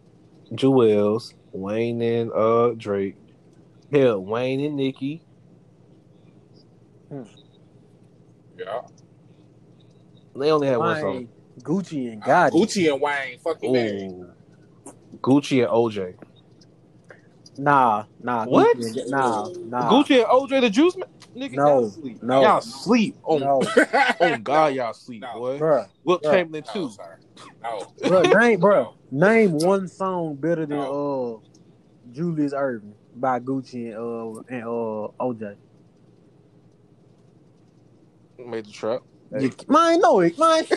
Juelz, Wayne and uh Drake, hell, Wayne and Nicki. Yeah. They only had one song. Gucci and Gotti. Gucci and Wayne, fucking name. Ooh. Gucci and OJ. Nah, nah. What? Gucci and, nah, nah. Gucci and OJ the Juice Man. Nigga, No, y'all sleep. no. y'all sleep. Oh, No, on God, y'all sleep, No. boy. bruh. Will bruh. Chamberlain No, too. sir. No. Bruh, name, bruh. Name one song better than uh Julius Erving by Gucci and uh and uh OJ. Made the trap. You, mine, no, it, mine.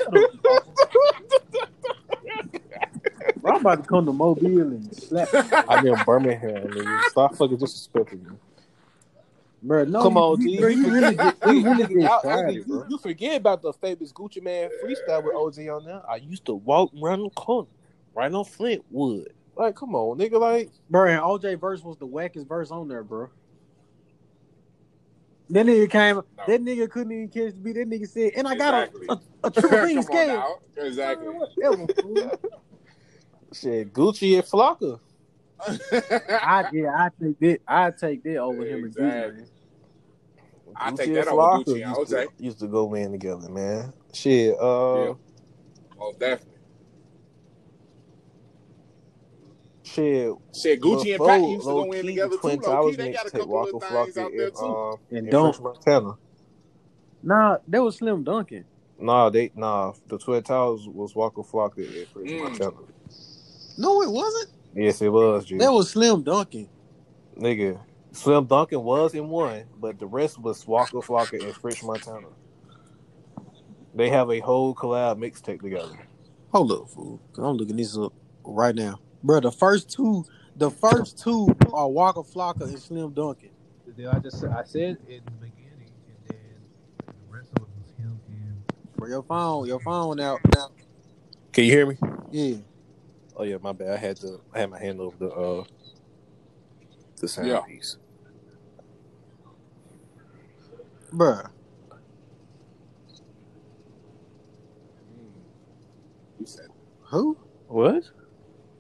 Bro, I'm about to come to Mobile and slap. I'm in Birmingham, nigga. Stop fucking disrespecting me. Bro, no, Come you, on, you, G. bro, you really get, you really get Y'all- you, bro. you forget about the famous Gucci Mane freestyle with OJ on there. I used to walk around the corner, right on Flintwood. Like, come on, nigga. Like, Bro, and OJ verse was the wackest verse on there, bro. That nigga came. That nigga couldn't even catch the beat. That nigga said, and I got a, a, a true Come bean on scale. Exactly. Whatever, fool. shit, Gucci and Flocka. I yeah, I take that. I take that over him and Exactly. Gucci, man. I Gucci take and that over Flocka Gucci and used to, OJ. used to go in together, man. Shit, uh, Yeah. Most definitely. shit. Shit, Gucci and before Pat used to Low go in Key, together too. Twin Low Towers key, they got a couple Walker of things Flocka out there and, too. um, And and don't French Montana. nah, that was Slim Dunkin. Nah, they nah. The Twin Towers was Waka Flocka and French Mm. Montana. No, it wasn't. Yes, it was, G. That was Slim Dunkin. Nigga, Slim Dunkin was in one, but the rest was Waka Flocka and French Montana. They have a whole collab mixtape together. Hold up, fool. 'cause I'm looking this up right now, bro. The first two, the first two are Waka Flocka and Slim Dunkin. I just I said in the beginning, and then the rest of it was him and. Bro, your phone, your phone out now. Can you hear me? Yeah, Oh yeah, my bad. I had to. I had my hand over the uh the sound Yeah. piece. bro. You said. Who? What?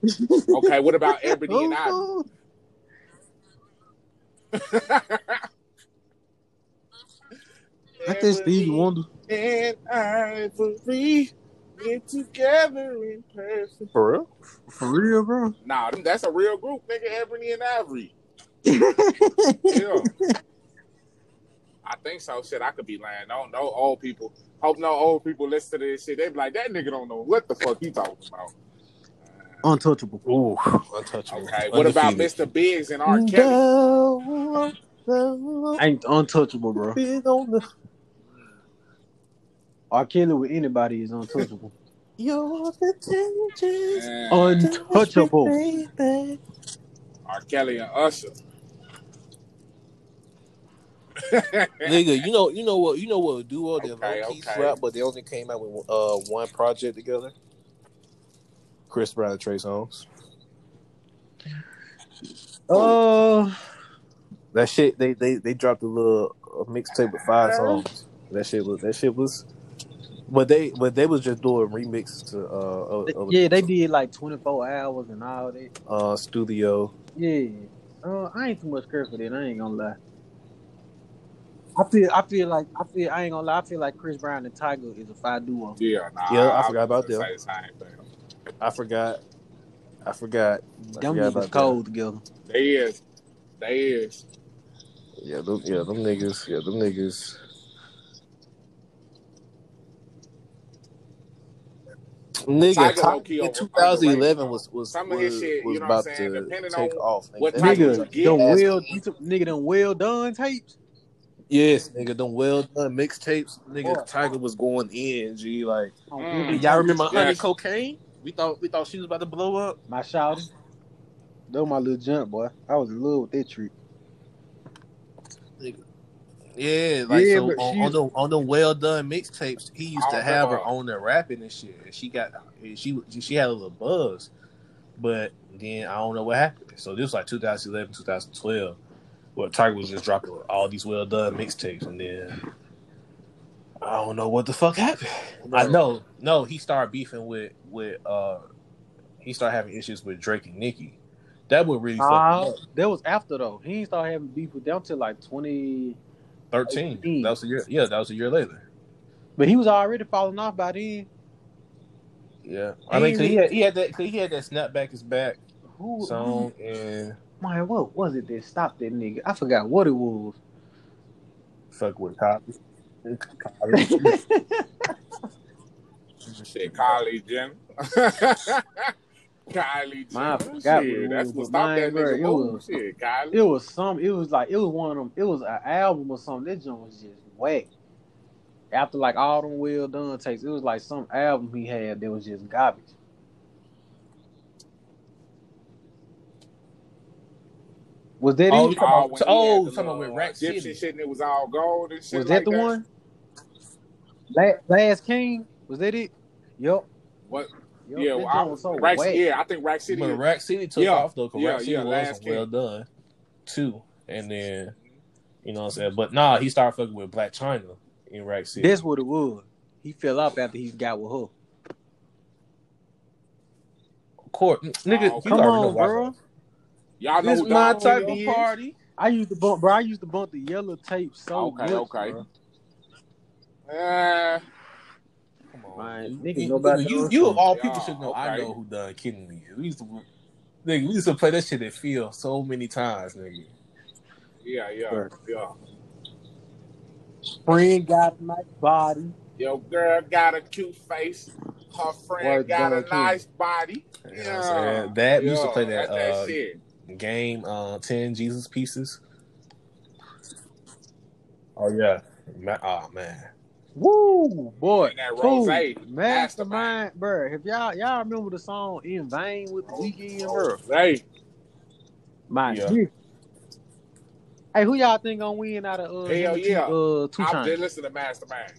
Okay, what about Ebony and I? fool? I think Stevie Wonder. and Ivory get together in person. For real? For real, bro. Nah, that's a real group, nigga. Ebony and Ivory. Yeah. I think so. Shit, I could be lying. No, no old people. Hope no old people listen to this shit. They be like, that nigga don't know what the fuck he talking about. Uh, untouchable. Ooh, untouchable. Okay, what about Mr. Biggs and R. Kelly? Ain't untouchable, bro. Big on the R. Kelly with anybody is untouchable. your attention. Man, Untouchable. Baby. R. Kelly and Usher. Nigga, you know, you know what, you know what duo that Okay, low key okay. slap, but they only came out with uh one project together. Chris Brown and Trey Songz. Uh, That shit, they they they dropped a little a mixtape with five songs. That shit was that shit was, but they but they was just doing remixes to uh of, of, yeah, they did like 24 hours and all that. uh studio. Yeah. Uh, I ain't too much care for that. I ain't gonna lie. I feel, I feel like, I feel, I ain't gonna lie. I feel like Chris Brown and Tyga is a five duo. Yeah, nah, Yeah, I was forgot about gonna them. say the same thing. I forgot. I forgot. I Them forgot niggas about cold together. They is, they is. Yeah, them, yeah, them niggas. Yeah, them niggas. Nigga, Tyga Tyga in 2011 was was Some of was, his shit, you was know what I'm about saying, to depending take on off. what nigga- of Nigga, them well, nigga, them well done tapes. Yes, nigga, them well done mixtapes. Nigga, Boy. Tyga was going in. G, like Oh, Mm. y'all remember Yes. Honey Cocaine? We thought we thought she was about to blow up. My shouty. That was my little jump, boy. I was in love with that trick. Yeah, like Yeah, so on, on the on the well done mixtapes, he used to have her on there rapping and shit. And she got she she had a little buzz, but then I don't know what happened. So this was like 2011, 2012, where Tyga was just dropping all these well done mixtapes, and then I don't know what the fuck happened. I know, no, he started beefing with with uh he started having issues with Drake and Nicki. That would really fuck Uh, that was after though. He ain't start having beef with them till like twenty thirteen. That was a year. Yeah, that was a year later. But he was already falling off by then. Yeah, I mean, 'cause he had he had that 'cause he had that snapback his back Who? song, and Man, what was it that stopped that nigga? I forgot what it was. fuck with Copy. Shit, Kylie Jenner. Kylie Man, I Jenner. forgot Shit, what that's what stopped that nigga it was- Shit, Kylie. It was some. It was like it was one of them. It was an album or something. That joint was just whack. After like all them well done takes, it was like some album he had that was just garbage. Was that Oh, it? you talking about- oh, had the talking about with Rack uh, City. shit and it was all gold and shit Was like that the one? La- Last King? Was that it? Yup. What? Yup, yeah, well, I, joint was so Rack, whack. yeah, I think Rack City. But Rack City took Yeah. off though, because Yeah, Rack City yeah, was well King. done too, and then you know what I'm saying. But nah, he started fucking with Blac Chyna in Rack City. That's what it was. He fell off after he got with her. court, nigga. Oh, you Come already know on, why. Bro. Y'all know This who my type of party. I used to bump, bro. I used to bump the yellow tape so Okay, much, okay. bro. Uh, Come on, Man, you, niggas you, you, you of all songs. people Yeah, should know. I know who done kidding me. We used to, nigga, we used to play that shit at field so many times, nigga. yeah, yeah, Sure. yeah. Friend got my body. Your girl got a cute face. Her friend Word got a done, nice body. You know Yeah, what I'm saying? That we used to play that, that's uh, shit. Game uh 10 jesus pieces oh yeah Ma- oh man Woo, boy. And that Cool. Rose, Mastermind, Mastermind. bro. If y'all y'all remember the song "In Vain" with the Weeknd, bro? Hey, My Yeah. dick. Hey, who y'all think gonna win out of uh, Hell him and two, yeah. uh, two I'm times? just listening to Mastermind.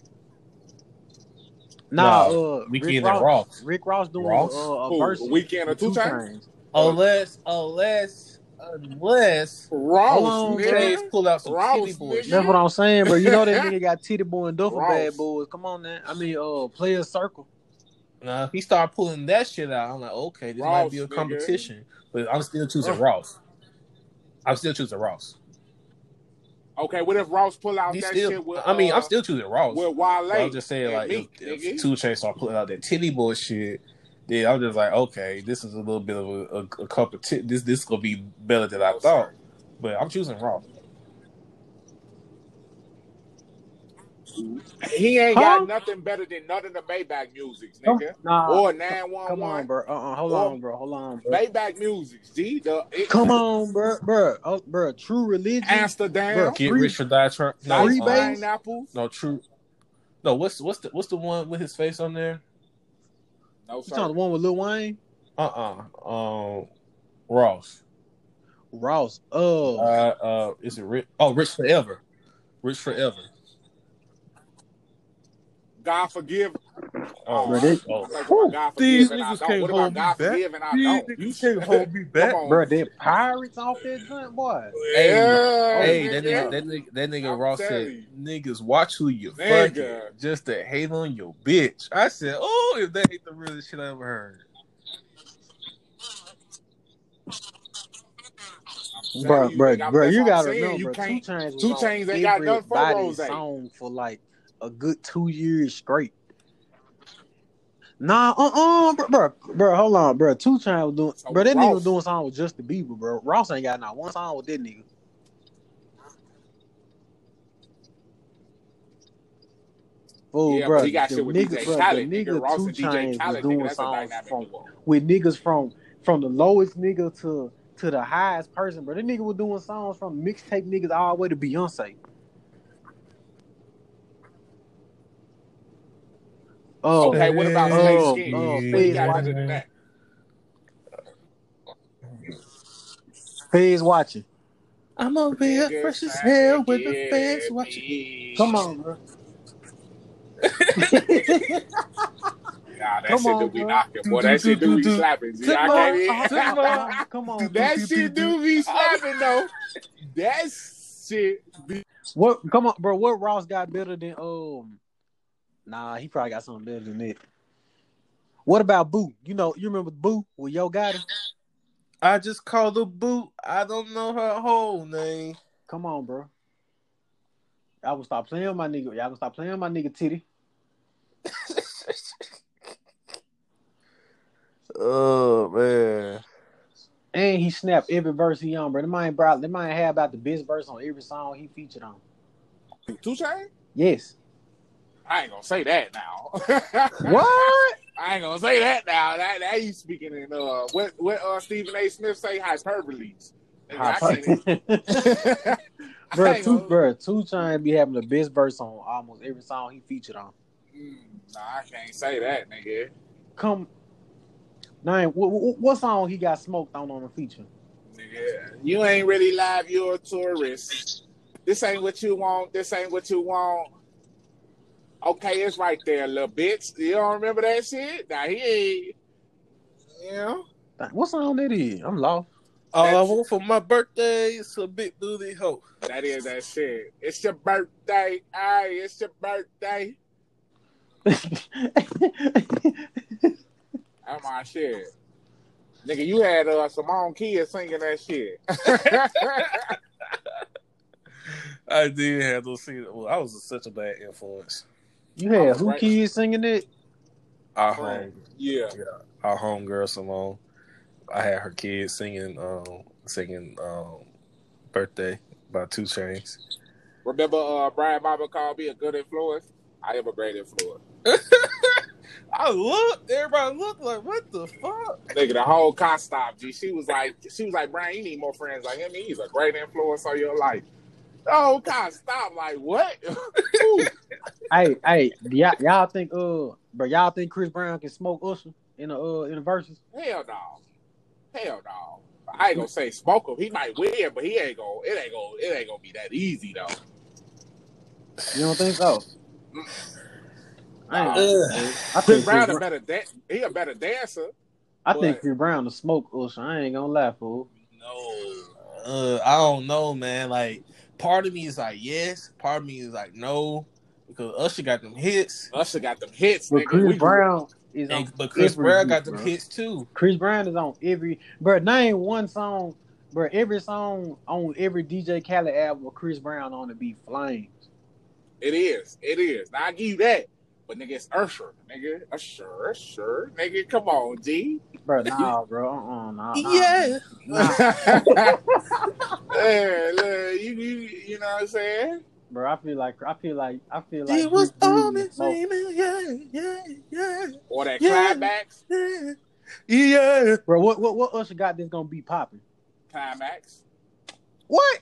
Nah, Nah, uh, Weeknd Rick and Ross. Ross. Rick Ross doing Ross? uh, a Who, verse. Weeknd or with Two Chainz? Unless unless unless Ross, Hold on, nigga. Chase pull out some Ross, titty boy nigga. shit. That's what I'm saying, bro. You know that nigga got Titty Boy and Duffel Ross. Bad Boys. Come on man. I mean, uh, Player Circle. Nah, if he started pulling that shit out i'm like okay this might be a nigga. competition but i'm still choosing ross i'm still choosing ross Okay, what if Ross pull out He that still, shit with? i mean uh, i'm still choosing ross with But Wale. I'm just saying, like, Meek, if, if Two Chainz start pulling out that titty boy shit, then I'm just like, okay, this is a little bit of a, a, a competition. This this gonna be better than I thought. But I'm choosing Raw. He ain't Huh? got nothing better than none of the Maybach musics, nigga. Nah, Or come on, bro. Uh, uh hold Or- on, bro. Hold on, bro. Maybach musics. G, the it, Come on, bro, bro, oh, bro. True religion. Amsterdam. Bro, Get Free- rich or die trying. No, Free base? no, true. No, what's what's the what's the one with his face on there? No, You sir. talking the one with Lil Wayne? Uh uh Um, Ross. Ross. Oh, Uh, uh, is it Rich? Oh, Rich Forever. Rich Forever. God forgive Oh, Bro, they- oh. I think about God These forgive and I niggas don't. can't What hold me back. forgive and I These don't? You niggas can't hold me back. Come on. Bro, they pirates off that joint, boy. Hey, Yeah, Hey, that nigga. nigga, that nigga, that nigga Ross said, you. "Niggas, watch who you Nigga. fucking just to hate on your bitch." I said, "Oh, if that ain't the realest shit I ever heard." I'm Bro, you, bro, nigga, bro, you gotta saying. remember, You bro, Two can't- Chains Two on Chainz ain't got nothing for everybody's Rose. song for like a good two years straight. Nah, uh, uh, bro, bro, bro, hold on, bro. Two Chainz was doing, So bro. That nigga was doing song with Justin Bieber, bro. Ross ain't got not one song with that nigga. Fool, Yeah, bro, he got the shit with nigga, DJ bro, Khaled, nigga. nigga Ross Two and DJ Khaled, doing nigga. Songs from duo. with niggas from from the lowest nigga to to the highest person, bro. That nigga was doing songs from mixtape niggas all the way to Beyonce. Oh, Okay, what about Oh, Slay oh, Skin? oh, What he watching. better that? Fizz watching. I'm over here Niggas fresh as hell with the get fans watching. Come on, bro. Nah, that Come shit on, do be bro. knocking. Boy, that shit do do, be slapping. G. Come I on, can't even-. Come on, bro. That shit do be slapping though. That shit be. What? Come on, bro. What Ross got better than um? Nah, he probably got something better than that. What about Boo? You know, you remember Boo with Yo Gotti? I just called the Boo. I don't know her whole name. Come on, bro. Y'all gonna stop playing my nigga. Y'all gonna stop playing my nigga Titty. oh man. And he snapped every verse he on, bro. They might brought they might have about the best verse on every song he featured on. Two Chain? Yes. I ain't gonna say that now. What? I ain't gonna say that now. That that you speaking in uh what what uh Stephen A. Smith say I can't- bro, two, bro, two Chainz be having the best verse on almost every song he featured on. Mm, Nah, I can't say that, nigga. Come, nine. What, what, what song he got smoked on on the feature? Nigga, you ain't really live. You're a tourist. This ain't what you want. This ain't what you want. Okay, it's right there, little bitch. You don't remember that shit? Nah, he ain't. You know? What song that is? I'm lost. All I want for my birthday is a big booty hoe. That is that shit. It's your birthday. Hey, it's your birthday. That's my shit. Nigga, you had uh, Simone Kia singing that shit. I did have those scenes. Well, I was such a bad influence. You had who Right. kids singing it? Our Right. home, yeah. our home girl Simone. I had her kids singing, um, singing um, "Birthday" by Two Chainz. Remember uh, Brian Bobby called me a good influence? I am a great influence. I looked, everybody looked like, what the fuck? Nigga, the whole car stopped. G. She was like, she was like, Brian, you need more friends like him. He's a great influence on your life. The whole Stop. Like what? Ooh. hey, hey, y'all, y'all think uh, bro, y'all think Chris Brown can smoke Usher in the uh in the verses? Hell no. Hell no. I ain't gonna say smoke him. He might win, but he ain't gonna. It ain't gonna. It ain't gonna be that easy though. You don't think so? I, ain't, Ugh. I Chris think Brown a better. Dan- he a better dancer. I think but- Chris Brown to smoke Usher. I ain't gonna lie, fool. No, uh, I don't know, man. Like, part of me is like yes, part of me is like no, because Usher got them hits, Usher got them hits, But nigga. Chris We- Brown is on but Chris every Brown got them bro. hits too. Chris Brown is on every, bro. Name one song, bro. Every song on every DJ Khaled album with Chris Brown on it be flames. It is. It is. Now I give you that. But nigga, it's Usher. Nigga, Usher, Usher. Nigga, come on, G. Bro, nah, bro. Uh-uh, nah, nah. Yeah, Nah. yeah, look, you, you, you know what I'm saying? Bro, I feel like I feel like I feel like it was Drew Brees on me, is dreaming. Yeah, yeah, yeah, Or that Yeah. climax, yeah, yeah. Bro, what what what Usher got that's gonna be popping? climax. What?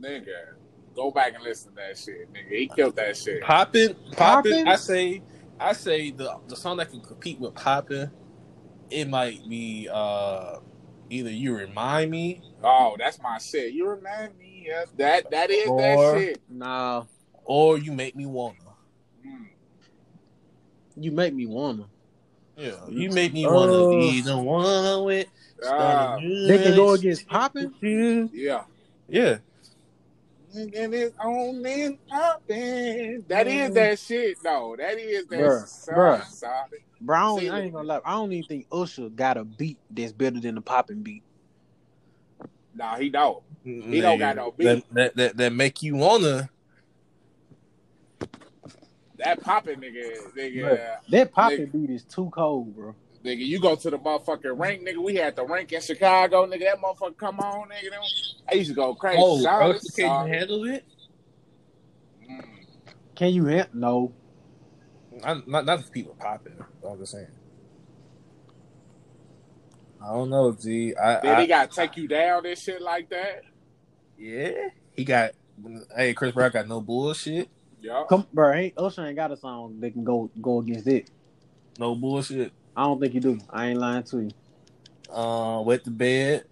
Nigga, go back and listen to that shit, nigga. He killed that shit. Poppin', Poppin'? poppin'. I say, I say the the song that can compete with poppin', it might be uh either you remind me Oh, that's my shit. You remind me of that. That is Or- that shit. Nah, or you make me wanna. Mm. You make me wanna. Yeah, you make me wanna Oh. be the one with. Ah, They can go against popping. yeah. Yeah, And it's on and popping. That is mm-hmm. that shit, though. That is that Bruh, song, bruh. son. Bro, I, don't, See, I ain't gonna lie. I don't even think Usher got a beat that's better than the popping beat. Nah, he don't. He don't got no beat. That, that that that make you wanna. That popping nigga, nigga, Bruh. That popping beat is too cold, bro. Nigga. You go to the motherfucking rank, nigga. We had the rank in Chicago, nigga. That motherfucker come on, nigga. I used to go crazy. Oh, Solid, Usher, can solid. you handle it? Mm. Can you hit? No. I'm not not the people popping. I'm just saying. I don't know, G. I, Then I he got to take you down and shit like that. yeah. He got. Hey, Chris Brown got no bullshit. Yeah. Come, bro. Ain't Usher ain't got a song that can go go against it. No bullshit. I don't think you do. I ain't lying to you. Uh, wet the bed.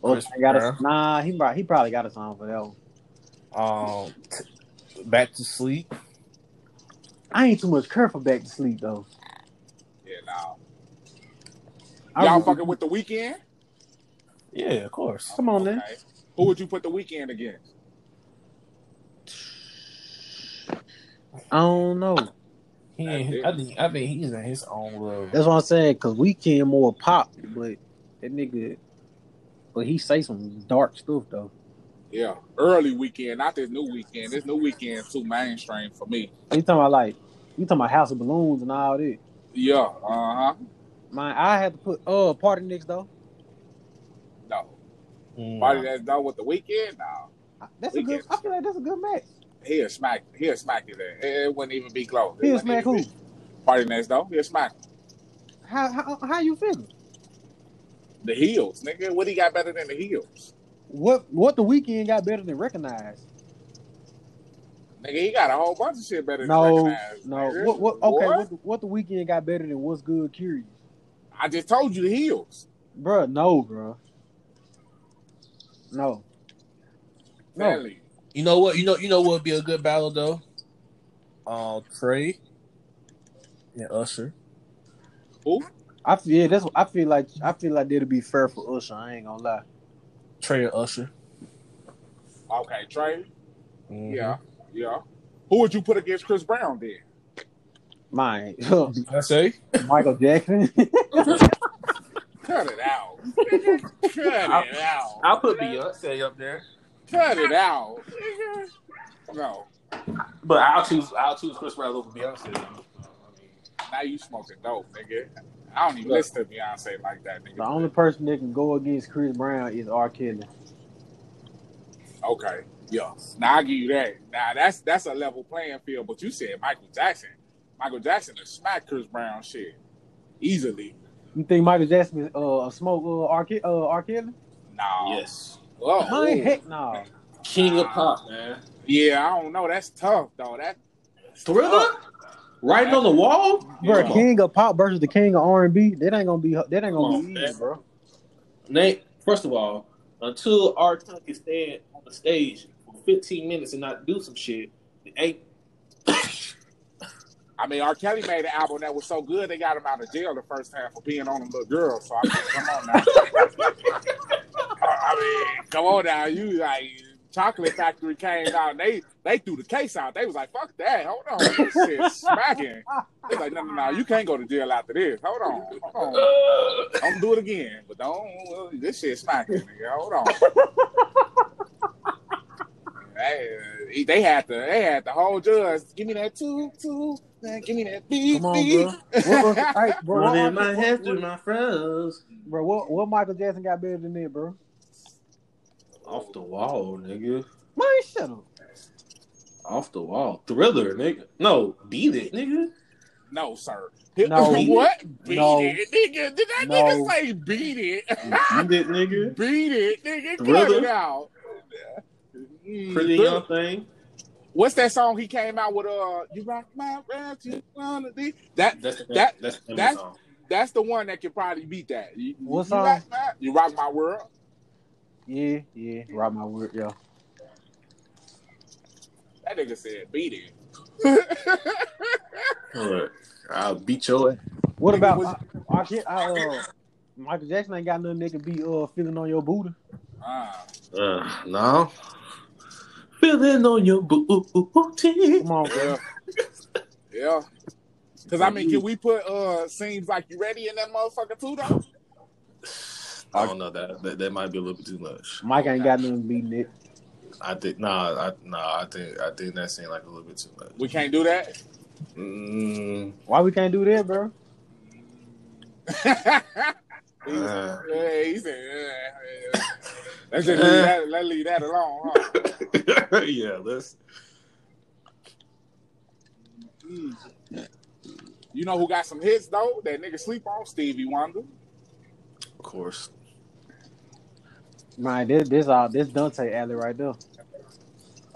Chris Usher got a, nah, he probably, he probably got a song for that one. Um, t- back to sleep. I ain't too much care for Back to Sleep though. Yeah, nah. I Y'all really- fucking with the Weeknd? Yeah, of course. Come on, man. Who would you put the Weeknd against? I don't know. He ain't, I think I think he's in his own level. That's what I'm saying. Cause Weeknd more pop, but that nigga, but he say some dark stuff though. Yeah, early Weeknd, not this new Weeknd. This new Weeknd too mainstream for me. You talking about like you talking about House of Balloons and all that. Yeah, uh huh. Man, I had to put uh PartyNextDoor. No, Mm. Party that's done with the Weeknd. No, That's a good. I feel like that's a good match. He'll smack. He'll smack you there. It, it wouldn't even be close. It He'll smack who? be- PartyNextDoor. He'll smack How how how you feeling? the heels, nigga. What he got better than the heels? What what the Weeknd got better than Recognize? Nigga, he got a whole bunch of shit better than No, Recognize, no. nigga. What what? Okay, What? what the, what the Weeknd got better than What's Good? Curious, I just told you the heels. Bruh, No, bruh. No. No. Family. You know what? You know you know what would be a good battle though. Uh, Trey and Usher. Who? I feel yeah, that's I feel like I feel like that'll be fair for Usher. I ain't gonna lie. Trey and Usher. Okay, Trey. Mhm. Yeah, yeah. Who would you put against Chris Brown then? Mine, I say. Michael Jackson. Cut it out. Cut it out. I'll put Beyonce up there, Cut it out. Nigga. No. but I'll choose I'll choose Chris Brown over Beyonce. Now you smoking dope, nigga. I don't even listen to Beyonce like that, nigga. the only person that can go against Chris Brown is R. Kelly. Okay. Yeah. Now I give you that. Now that's that's a level playing field. But you said Michael Jackson. Michael Jackson has smacked Chris Brown shit easily. You think Michael Jackson is uh a smoke uh, R. Ke- uh, R. Kelly? No. Yes, Oh. Man, heck no. King of Pop, man. Yeah, I don't know. That's tough though. That Thriller, writing on the wall. Bro, Come on. King of Pop versus the King of R and B. That ain't gonna be that ain't gonna on, be man. easy, bro. Nate, first of all, until our tongue can stand on the stage for 15 minutes and not do some shit, it ain't. I mean, R. Kelly made an album that was so good they got him out of jail the first time for being on a little girl. So I mean, come on now. I mean, come on now. You like Chocolate Factory came out and they they threw the case out. They was like, "Fuck that! Hold on, this shit smacking." They was like, "No, no, no, you can't go to jail after this. Hold on, hold on, don't do it again. But don't this shit smacking, nigga. Hold on." Hey, they had to, they had the whole judge. Give me that two, two, man. Give me that beat, Come on, beat. bro. What, was- hey, bro, what, Running my what- head what- through my froze. bro, what, what Michael Jackson got better than that, bro? Off the wall, nigga. Man, shut up. Off the wall. Thriller, nigga. No, beat it, nigga. No, sir. No. what? Beat No. it, nigga. Did that No. nigga say beat it? Beat it, nigga. beat it, nigga. Cut it out. Mm, Pretty Thriller. young thing. What's that song he came out with? Uh, you rock my world, you wanna be. That That's That- that's the that's- that's the one that can probably beat that. You, What you song? rock my, you rock my world. Yeah, yeah, right my word, yo. That nigga said beat it. Alright. I'll beat your ass. What Nigga, about was- I, I, can't- I, uh, Michael Jackson ain't got nothing that can be uh feeling on your booty. Ah. Uh, no. Feeling on your booty. Come on, bro. Yeah. yeah. Cause I mean, can we put uh seems like you ready in that motherfucker too though? I don't know that, that that might be a little bit too much. Mike ain't got nothing beating it. I think nah, I nah, I think I think that seemed like a little bit too much. We can't do that. Mm, Why we can't do that, bro? He's- Uh. yeah, he said, yeah, yeah. let's just leave that, let's leave that alone, huh? yeah, let's. You know who got some hits though? That nigga sleep on Stevie Wonder. Of course. Man, this this all this Dante alley right there.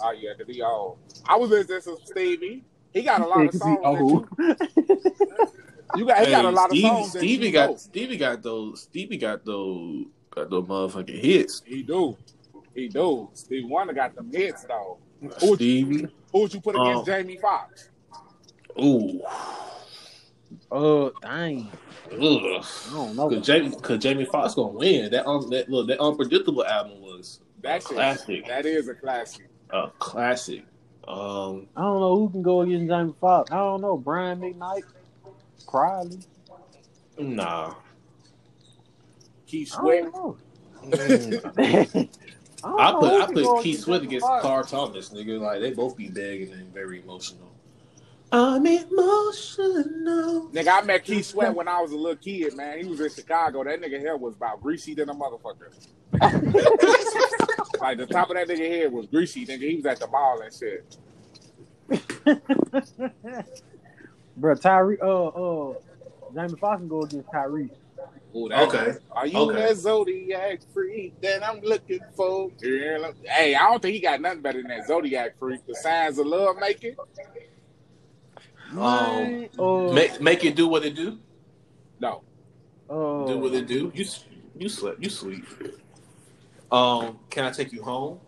Oh yeah, cause he old. I was listening to some Stevie. He got a lot of songs. he that old. you, you got he got a Hey, lot of Stevie, songs. Stevie got know. Stevie got those Stevie got those got those motherfucking hits. He do. He do. Stevie Wonder got them hits though. Who- Stevie. Who would you put against Um, Jamie Foxx? Ooh. Uh, dang. Ugh. I don't know. Cause Jamie, cause Jamie Foxx gonna win. That um, that look, that unpredictable album was That shit, classic. That is a classic. a classic. Um, I don't know who can go against Jamie Foxx. I don't know. Brian McKnight, Crowley. nah. Keith I Sweat. don't know. Mm. I, I put I put Keith Sweat against Foxx. Carl Thomas, nigga. Like they both be begging and very emotional. I'm emotional. Nigga, I met Keith Sweat when I was a little kid, man. He was in Chicago. That nigga hair was about greasy than a motherfucker. like the top of that nigga head was greasy, nigga. He was at the mall and shit. Bro, Tyrese, uh, uh, Jamie Foxx can go against Tyrese. Ooh, that- Okay. Are you Okay. that Zodiac freak that I'm looking for? Hey, I don't think he got nothing better than that Zodiac freak. The signs of love making. Man, uh, Make make it do what it do. No. uh, Do what it do. You you slept. You sleep. Um, can I take you home?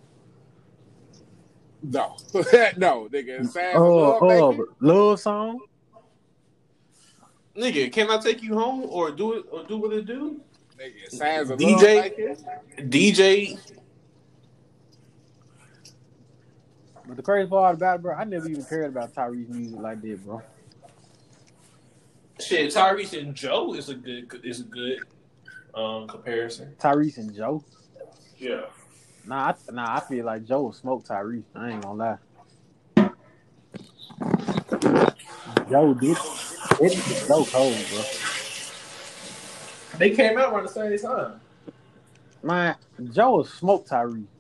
No. no, nigga. Signs uh, of love making. love song. Nigga, can I take you home or do it or do what it do? Nigga, signs DJ? love. DJ, But the crazy part about it, bro, I never even cared about Tyrese's music like that, bro. shit. Tyrese and Joe is a good is a good um comparison. Tyrese and Joe. Yeah. Nah, I, nah, I feel like Joe smoked smoke Tyrese. I ain't gonna lie. Joe did. It's Joe cold, bro. They came out around the same time. Man, Joe smoked smoke Tyrese.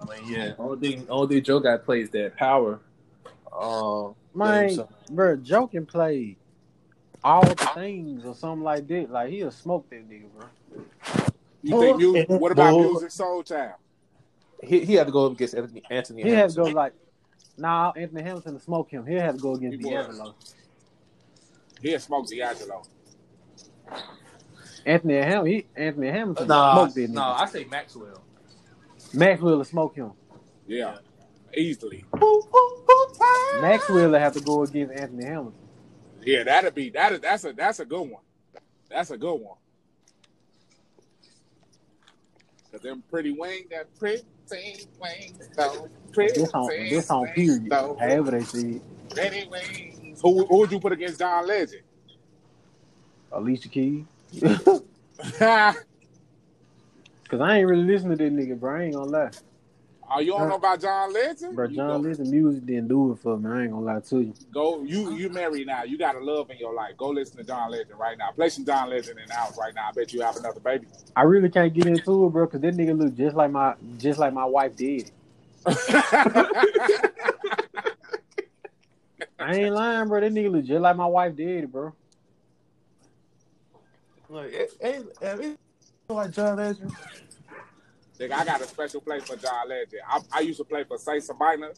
I mean, yeah. Only thing, only thing Joe got plays that power. Um, Man, so- bro, Joe can play all the things or something like that. Like he'll smoke that nigga, bro. You think music? What about music Soul Child? he he had to go up against Anthony. Anthony He had to go Hamilton. like, nah, Anthony Hamilton to smoke him. He had to go against He was. D'Angelo. He'll smoke D'Angelo. Anthony Ham, he Anthony Hamilton Nah, smoke that nigga. nah, I say Maxwell. Maxwell will smoke him. Yeah, easily. Maxwell will have to go against Anthony Hamilton. Yeah, that'd be that. Is, that's a that's a good one. That's a good one. Cause them pretty wings, that pretty wings, though. Pretty This on this on period. though. However they see it. Pretty wings. Who who would you put against John Legend? Alicia Keys. Cause I ain't really listening to that nigga, bro. I ain't gonna lie. Oh, you don't know about John Legend? Bro, John go, Legend music didn't do it for me. I ain't gonna lie to you. go you you married now. You got a love in your life. Go listen to John Legend right now. Play some John Legend in the house right now. I bet you have another baby. I really can't get into it, bro, cause that nigga look just like my just like my wife did. I ain't lying, bro. That nigga look just like my wife did, bro. Look, it, it, it, like John Legend. Nigga, I got a special place for John Legend. I, I used to play for Saint Sabina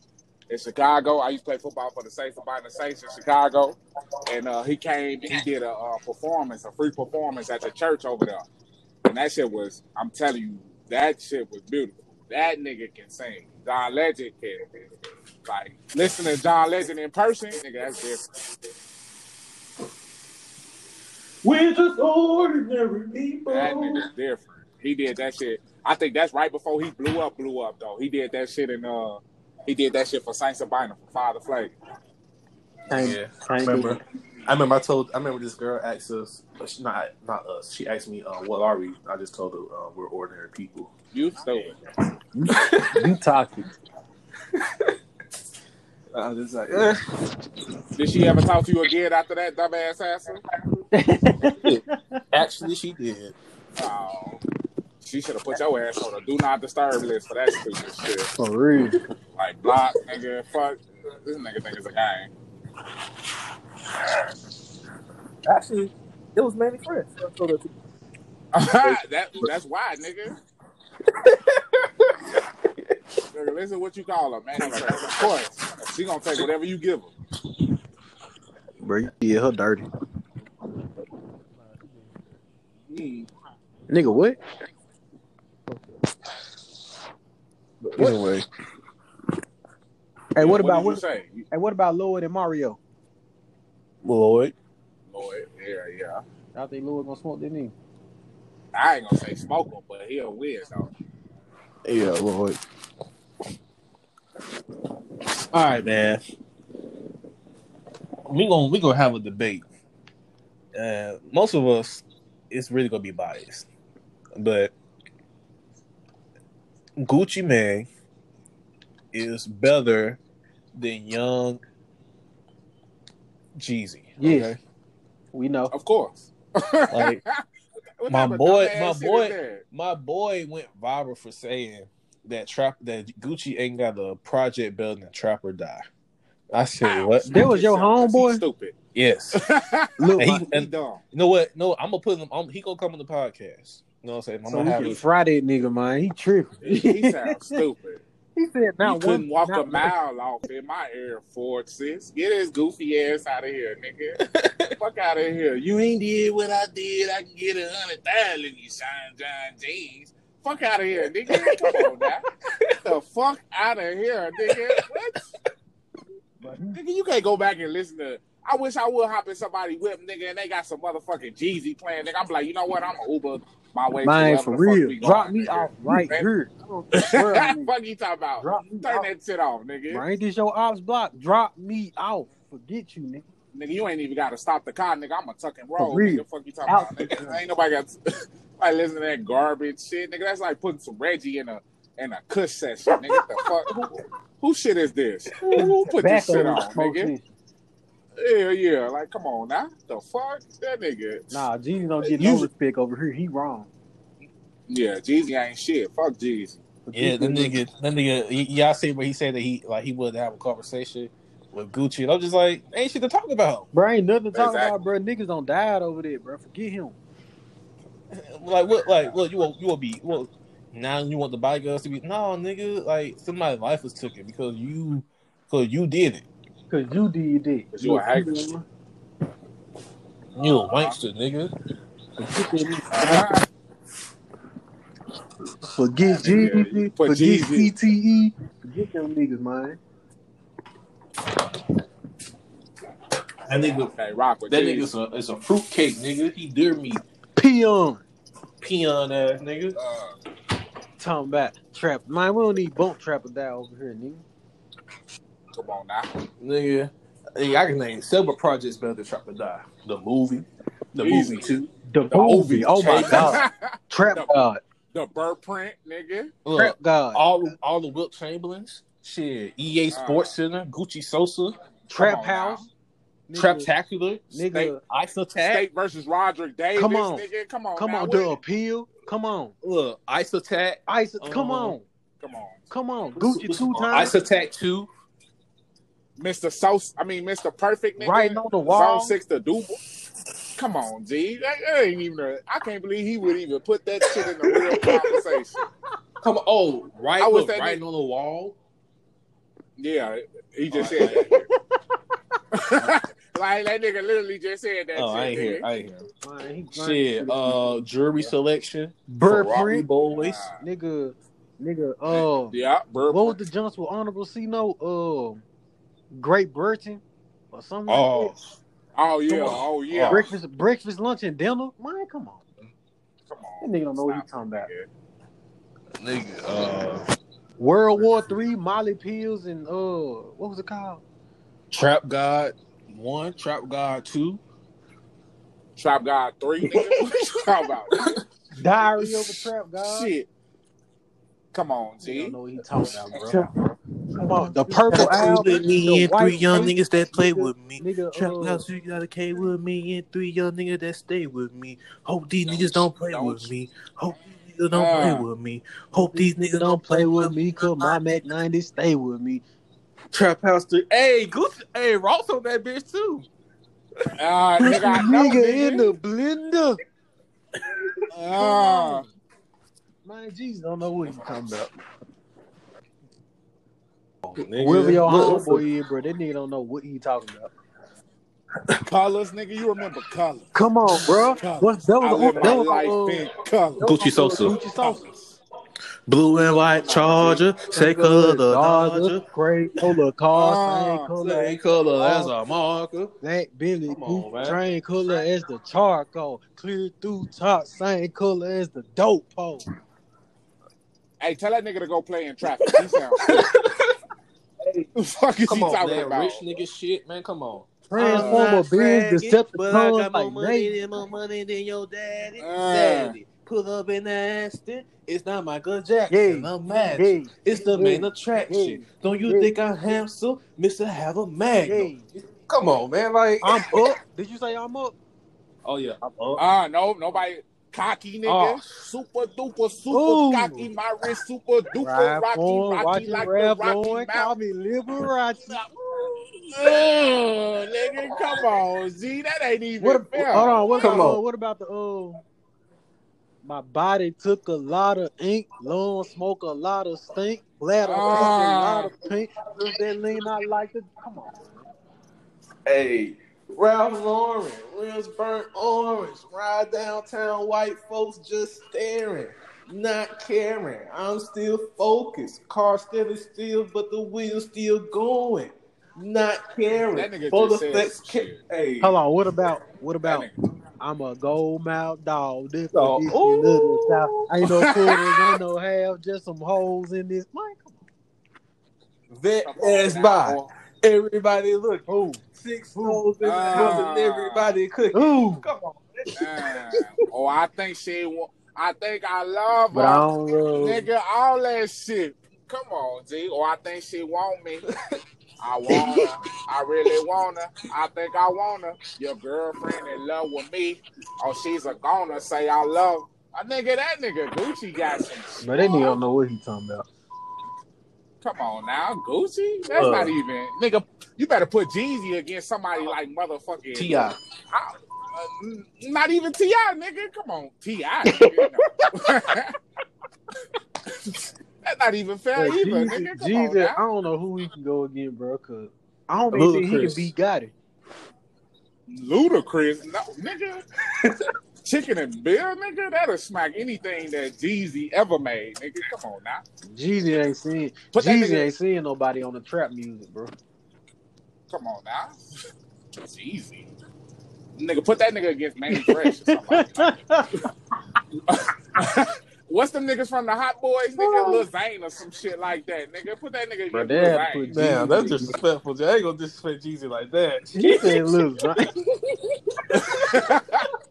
in Chicago. I used to play football for the Saint Sabina Saints in Chicago. And uh, he came, he did a, uh performance, a free performance at the church over there. And that shit was, I'm telling you, that shit was beautiful. That nigga can sing. John Legend can Like listening to John Legend in person, nigga, that's different. We're just ordinary people. That nigga's different. He did that shit. I think that's right before he blew up, blew up though. He did that shit in uh he did that shit for Saint Sabina for Father Flake. Can't, Yeah, can't remember. I remember I told I remember this girl asked us she- not not us. She asked me, uh, "What are we?" I just told her uh, we're ordinary people. You stupid. You toxic. I was just like, eh. Did she ever talk to you again after that dumbass answer? actually, she did. Oh. She should have put your ass on a do not disturb list for that stupid shit. For real. Like block, nigga, fuck. This nigga think it's a game. Actually, it was mainly friends. I told her to- that that's why, nigga. nigga, listen what you call her, man. Of course, she gonna take whatever you give her. Bro, you did her dirty. Nigga, what? But anyway, Hey, what about did what? say? Hey, what about Lloyd and Mario? Lloyd. Lord, yeah, yeah. I think Lloyd gonna smoke that nigga. I ain't gonna say smoke him, but he'll win though. Yeah, Lloyd. All right, man. We gonna we gonna have a debate. Uh, most of us, it's really gonna be biased, but Gucci Mane is better than young Jeezy. Yes. okay? We know. Of course. Like, my boy- my boy- my boy went viral for saying that trap that Gucci ain't got a project better than Trap or Die. I said what? That was your homeboy? Stupid. Yes. Look, And my- he- He and- dumb. You know what? No, I'm gonna put him. I'm, he gonna come on the podcast. You know what I'm saying? I'm so gonna have can him. fry nigga, man. He tripping. He, he sounds stupid. He said, You "Not couldn't walk not a mile off in my Air Force, sis. Get his goofy ass out of here, nigga. Fuck out of here. You ain't did what I did. I can get a hundred thousand, you Sean John jeans. Fuck out of here, nigga. Come on now. Get the fuck out of here, nigga. What? Nigga, you can't go back and listen to. I wish I would hop in somebody whip, nigga, and they got some motherfucking Jeezy playing, nigga. I'm like, you know what? I'm gonna Uber my way. to Man, for real. Drop me off right here. I don't swear fuck you talking about? Drop me Turn off. that shit off, nigga. Bro, ain't this your ops block? Drop me off. Forget you, nigga. Nigga, you ain't even got to stop the car, nigga. I'm gonna tuck and roll. For real. Nigga, fuck you talking Out. about, nigga. Ain't nobody got like listen to that garbage shit, nigga. That's like putting some Reggie in a in a Kush session, nigga. The fuck? Who, who shit is this? Who, who put this shit on nigga? Shit. Yeah, yeah. Like, come on now. The fuck? That nigga. Nah, Jeezy don't get You- no respect over here. He wrong. Yeah, Jeezy ain't shit. Fuck Jeezy. Yeah, that nigga, that nigga. y- Y'all see where he said that he like he would have a conversation with Gucci, and I'm just like, ain't shit to talk about. Bro, ain't nothing to talk Exactly. about, bro. Niggas don't die over there, bro. Forget him. Like what? Like what? You want? You want be? Well, now you want the bodyguards to be? No, nigga. Like somebody's life was taken because you, because you did it. Cause you did that. 'Cause you a hater. You a wankster, nigga. Forget Yeah, Forget CTE. Forget them niggas, man. That nigga. Okay, rock with That Jeezy. nigga's a is a fruitcake, nigga. He dear me, Peon. peon ass nigga. Uh, Talking about trap. Man, we don't need bump trap or die over here, nigga. Come on now. Nigga, hey, I can name several projects better than Trap or Die. The movie, the Easy. movie too. The, movie. Oh my god. Trap The- God. the bird print, nigga. Look, Trap God. all the all the Wilt Chamberlains, shit, EA Sports Center, Gucci Sosa, Trap on House. Nigga, Traptacular, Nigga, Ice Attack. State versus Radric Davis. Come on. nigga. Come on. come now, on, the appeal. Come on. Look, Ice Attack. Ice, come Uh, on. Come on. Come on. Gucci two times. Ice Attack two. Mr. Sos, I mean Mr. Perfect, nigga. Writing on the wall. Zone six, the double. Come on, G. That, that ain't even. A, I can't believe he would even put that shit in a real conversation. Come on, oh, right, I was look, that right on the wall. Yeah, he just said that. like that nigga literally just said that Oh, I ain't shit. here. I ain't here. Man, he Shit, uh, jury selection. Bird Ferrari print. boys. Nah. Nigga, Nigga, uh, Yeah, bro. what was the jumps with honorable C note? Uh, Great Britain or something. Oh, like that? Oh yeah, oh yeah. breakfast, breakfast, lunch, and dinner. Man, come on. Come That on. nigga don't know what he Stop talking about. it, nigga. Uh, World War Three, Molly pills, and uh, what was it called? Trap God one, Trap God two. Trap God three, nigga. What about? nigga? Diary of a Trap God. Shit. Come on, He G. don't know what he talking about, bro. Come on, the purple album, with me and three young tape, niggas that play nigga, with me. nigga. Trap Uh, God two got a K with me and three young niggas that stay with me. Hope these niggas don't play Don't- with me. Hope these niggas don't play Uh. with me. Hope these niggas don't play with me, cause my Mac 90 stay with me. Trap House three. Hey, Gucci. Hey, Ross on that bitch too. Uh, nigga, I know, nigga in nigga. the blender. Uh, Man, Jeezy don't know what he talking about. Nigga. Whoever your homeboy is, bro, that nigga don't know what he talking about. colors, nigga. You remember colors? Come on, bro. Colors. What's that I was live the my that was life uh, in colors. Gucci Sosa. Gucci Sosa. Blue and white Charger. Say color the Dodger. Gray color car, same color, Same color as a marker. Black Billy, Come on, train color as the charcoal, clear through top, same color as the dope pole. Hey, tell that nigga to go play in traffic. He sounds sick. The fuck is Come he on, talking man. about? Rich nigga shit, man. Come on. Transformer, I'm not Benz, bragging, but I got more like money than more money than your daddy. Uh. Daddy, pull up in Aston. It's not Michael Jackson. Yeah. I'm mad. Hey, It's the Yeah. main attraction. Yeah. Don't you Yeah. think I'm handsome, Mister? Have a magnum. hey, Come on, man. Like, I'm up. Did you say I'm up? oh yeah, I'm up. Ah, no, nobody. Cocky nigga, Oh. super duper, super Ooh. cocky, my wrist super duper Rap rocky, on, rocky like the Rocky on, call me Liberace. Ugh, nigga, come on, Z, that ain't even What? fair. Hold on. What Come about? on. Uh, what about the? Uh, my body took a lot of ink, long smoke a lot of stink, bladder Ah. ah. a lot of pink. Does that lean I like it? Come on. Hey, Ralph Lauren, rims burnt orange. Ride downtown, white folks just staring, not caring. I'm still focused. Car still is still, but the wheels still going. Not caring. That nigga For just the said flex ca- Hey, Hold on. What about? What about? I'm a gold mouth dog. This Oh, edition of the ooh. South. Ain't no quarters, ain't no half, just some holes in this. Man, come vet ass now, by. Boy. Everybody look. on. Six holes in the house and everybody cooking. Ooh. Come on. Ah, oh, I think she. wa- I think I love But I her, don't nigga. All that shit. Come on, G. Or I think she want me. I want her. I really want her. I think I want her. Your girlfriend in love with me. Oh, she's a goner. Say I love. A nigga, that nigga Gucci got some. But they don't know what he talking about. Come on now, Gucci. That's Uh. not even nigga. You better put Jeezy against somebody like motherfucking T.I. Uh, not even Ti, nigga. Come on, Ti. nigga, no. That's not even fair But either, Jeezy, nigga. Come Jeezy, I don't know who he can go again, bro. Cause I don't even think he can beat Gotti. Ludacris, no, nigga. Chicken and Bill, nigga. That'll smack anything that Jeezy ever made, nigga. Come on now. Jeezy ain't seen Put Jeezy nigga- ain't seeing nobody on the trap music, bro. Come on now. Jeezy. Nigga, put that nigga against Mannie Fresh or something like. What's them niggas from the Hot Boys, nigga? Oh. Lil Zane or some shit like that, nigga. Put that nigga Bro, against they Lil Zane. put Damn, that's disrespectful. I ain't gonna disrespect Jeezy like that. He said, "Look, right?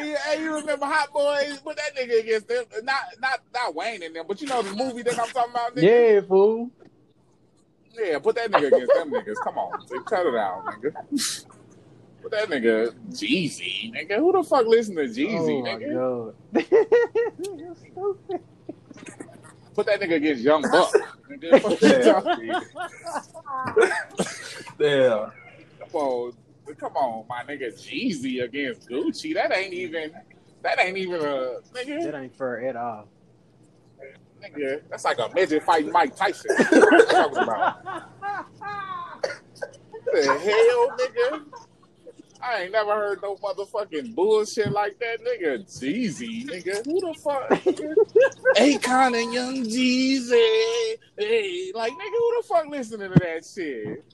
hey, hey, you remember Hot Boys? Put that nigga against them. Not, not, not Wayne and them, but you know the movie that I'm talking about, nigga. yeah, fool." Yeah, put that nigga against them niggas. Come on, dude, cut it out, nigga. Put that nigga Jeezy, nigga. Who the fuck listen to Jeezy, oh my nigga? god. Stupid. Put that nigga against Young Buck. nigga. Fuck Damn. Come on, come on, my nigga Jeezy against Gucci. That ain't even. That ain't even a nigga. That ain't fair at all. Nigga, that's like a midget fighting Mike Tyson. What you talking about? What the hell, nigga? I ain't never heard no motherfucking bullshit like that, nigga. Jeezy, nigga. Who the fuck? Akon and Young Jeezy. Hey, like, nigga, who the fuck listening to that shit?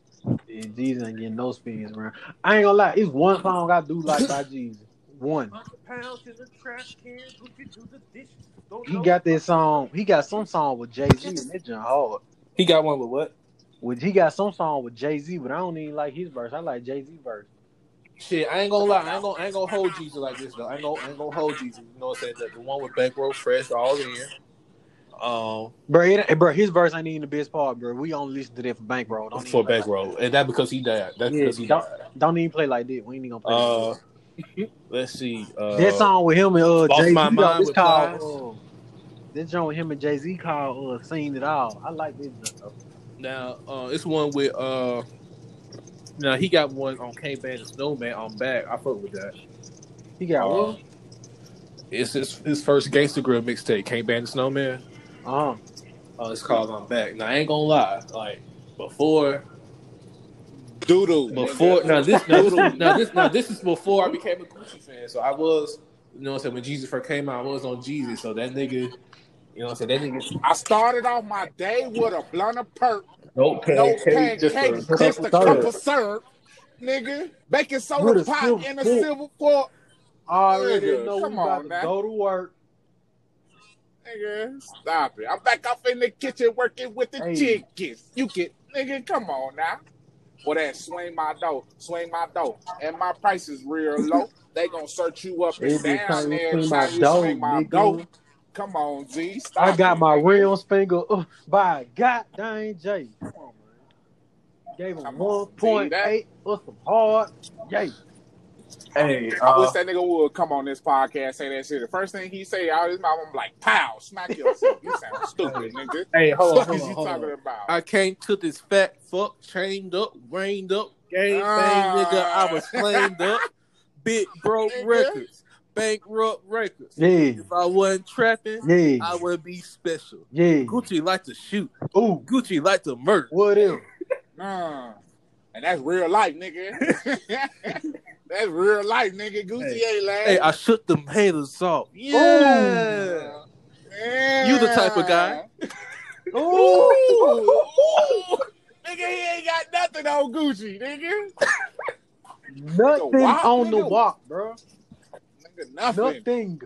Yeah, Jeezy ain't getting no spins around. I ain't gonna lie, it's one song I do like by Jeezy. One. He got this song. He got some song with Jay Z and that junk hard. He got one with what? With he got some song with Jay Z, but I don't even like his verse. I like Jay Z verse. Shit, I ain't gonna lie. I ain't gonna, I ain't gonna hold Jeezy like this though. I ain't gonna, I ain't gonna hold Jeezy. You know what I'm saying? The, the one with Bankroll Fresh all in. Um, Bro, it, bro, his verse ain't even the best part, bro. We only listen to that for Bankroll. Don't for even play Bankroll, and that because he died. That's Yeah, because he don't- died. Don't even play like that. We ain't even gonna play. Uh, let's see. Uh, that song with him and uh, Jay Z. My Mind It's with called. Uh, this joint with him and Jay Z called uh, "Seen It All." I like this. joint. Now, uh, it's one with uh, now he got one on K Band and Snowman on back. I fuck with that. He got Uh, what? It's his his first Gangsta Grillz mixtape, K Band and Snowman. Huh. Uh, it's called on back. Now I ain't gonna lie, like before Doodoo. before now this now this, now this now this is before I became a Gucci fan. So I was, you know what I'm saying, when Jeezy first came out, I was on Jeezy. So that nigga, you know what I'm saying, that nigga I started off my day with a blunt of perk, no no pancake, just a pancakes, cup just of a cup of syrup, nigga. Baking soda a pot in a fork. silver fork. I already Nigga, know we come about on to now. go to work. Nigga, stop it. I'm back up in the kitchen working with the Hey. chickens. You get, nigga, come on now. For that swing my dough, swing my dough. And my price is real low. They gonna search you up and Every down there. swing Trying my to dough, swing my nigga. dough. Come on, Z. Stop I got it, my nigga. rims finger uh, by. Come on, man. Gave him Come one on, point see that? eight or some hard. Yay. Hey, I uh, wish that nigga would come on this podcast say that shit. The first thing he say out his mouth, I'm like, pow, smack yourself. You sound stupid, nigga. hey, hold on, What hold is on, you hold talking on. about? I came to this fat fuck, chained up, rained up, gang bang, Ah. nigga. I was flamed up, big broke Nigga. records, bankrupt records. Yeah. If I wasn't trapping, Yeah. I would be special. Yeah. Gucci like to shoot. Ooh. Gucci like to murder. Whatever. Nah. And that's real life, nigga. that's real life, nigga. Gucci Hey. ain't lying. Hey, I shook them haters off. Yeah. Yeah. You the type of guy. Ooh. Ooh. Nigga, he ain't got nothing on Gucci, nigga. Nothing walk, on the walk, bro. Nigga, nothing. Nothing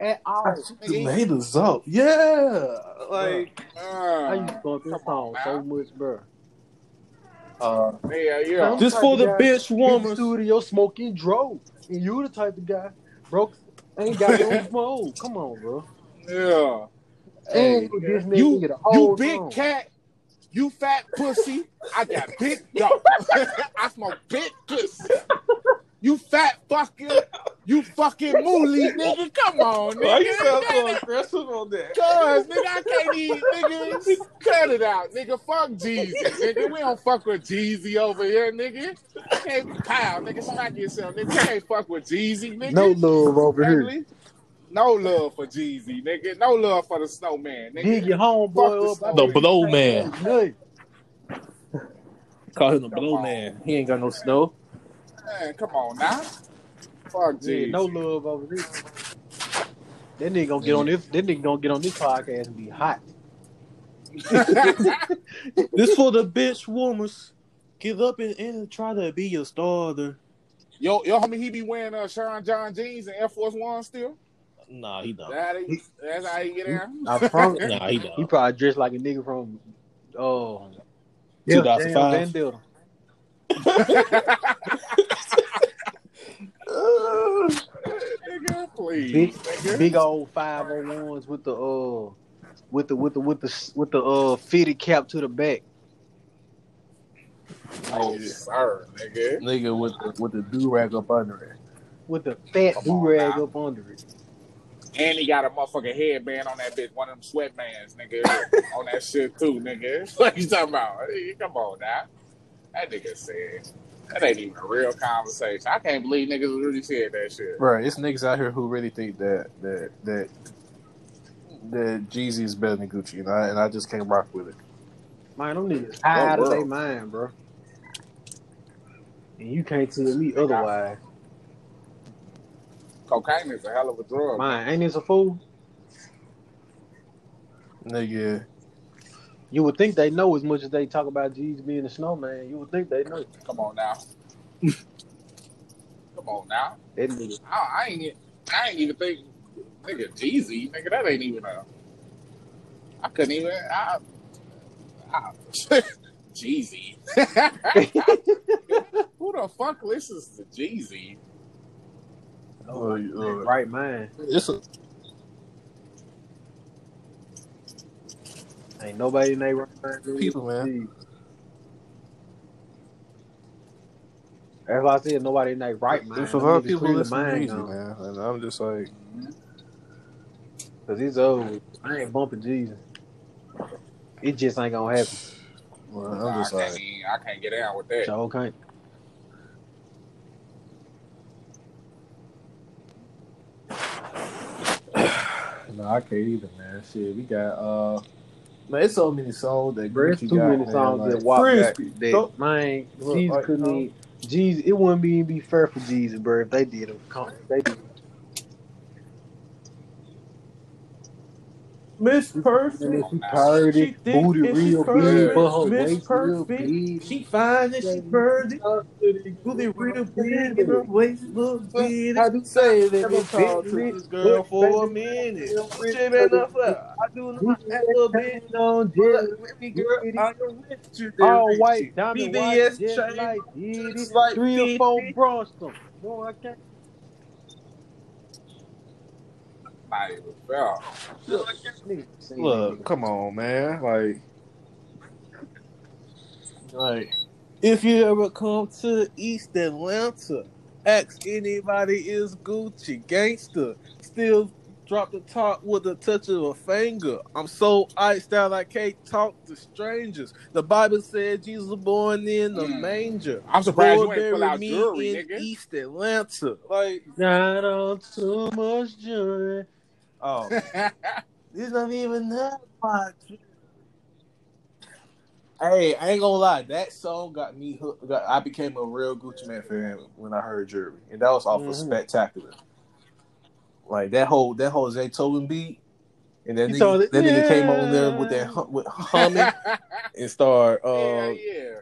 at all. Them haters off. Yeah. Like, Uh, I used to go this Come on, song so much, bro. Uh, yeah, yeah. just for the bitch woman. studio smoking dro. And you the type of guy, broke, ain't got no smoke. Come on, bro. Yeah. Hey, and this You, get a you big song. cat. You fat pussy. I got big dog. I smoke big pussy. You fat fucking. You fucking mooly, nigga. Come on, nigga. Why you sound so Nigga, aggressive on that? Cause nigga, I can't even nigga cut it out, nigga. Fuck Jeezy, nigga. We don't fuck with Jeezy over here, nigga. Hey, pow, nigga, smack yourself, nigga. We can't fuck with Jeezy, nigga. No love over here. No love for Jeezy, nigga. No love for the snowman, nigga. Dig your Fuck homeboy the up. The blow man. Nothing. Call him the Come blow man. He ain't got no snow. Man, come on now. Fuck Yeah, no love over here. That nigga gonna get on this. That nigga gonna get on this podcast and be hot. This for the bitch warmers. Give up and, and try to be your starter. yo, yo, homie, he be wearing uh, Sean John jeans and Air Force One still. Nah, he don't. That he, that's how he get in. I promise. Nah, he He don't. He probably dressed like a nigga from oh 2005. Vendetta. nigga, please, Big nigga. big old five oh ones with the uh with the with the with the with the uh fitted cap to the back. Oh, sir, nigga. Nigga with the with the do rag up under it. With the fat Come do on rag up under it. And he got a motherfucking headband on that bitch, one of them sweatbands, nigga, on that shit too, nigga. What you talking about? Hey, Come on now. That nigga said. That ain't even a real conversation. I can't believe niggas really said that shit. Right, it's niggas out here who really think that that that that Jeezy is better than Gucci, and I and I just can't rock with it. Man, them niggas high out of world. their mind, bro. And you can't tell me otherwise. Cocaine is a hell of a drug. Mine, ain't this a fool? Nigga, You would think they know as much as they talk about Jeezy being a snowman. You would think they know. Come on now. Come on now. That nigga. I, I ain't. I ain't even think, nigga, Jeezy, nigga, that ain't even a. I couldn't even. I, I, Jeezy. Who the fuck listens to Jeezy? uh, uh, Right man. it's a, Ain't nobody in their right. People, man. Jeez. That's why I said nobody in their right mind. there's a lot of people clearly listen to mind music, gone. man, and I'm just like, Cause it's old. I ain't bumping Jeezy. It just ain't gonna happen. well, I'm just I, can't like, even, I can't get down with that. So can't. no, I can't either, man. Shit, we got uh, man, it's so many songs that Bro, it's Gucci too got, many man, songs like, that walk back that don't- man, Look, Jeezy like, couldn't no. even Jeezy it wouldn't be be fair for Jeezy, bro, if they did them, They did Miss Perfect. She Nah. purdy, She thick booty and she real curvy. big, but her Miss waist real Perfect. big. She fine and she pretty. Booty real big and her waist look big. I do Say that Never we talk to this girl for a minute. She been up there. I do not have a bit. on But girl, I am richer than all white, diamond white, BBS chain, like like Three or four Bronston. Boy, I can't. Not even fair. Look, come on, man. Like, like, if you ever come to East Atlanta, ask anybody is Gucci gangster. Still drop the top with a touch of a finger. I'm so iced out I can't talk to strangers. The Bible said Jesus was born in the Mm. manger. I'm surprised Lord, you ain't pull out me jewelry, in nigga. East Atlanta. Like, Not on too much jewelry. Oh, It's not even that much. Hey, I ain't gonna lie. That song got me hooked. Got, I became a real Gucci Mane fan when I heard Jury, and that was off of Mhm. Spectacular. Like that whole that whole Zaytoven beat, and then You nigga, it, nigga came on there with that hum, with humming and start. yeah, Uh, yeah.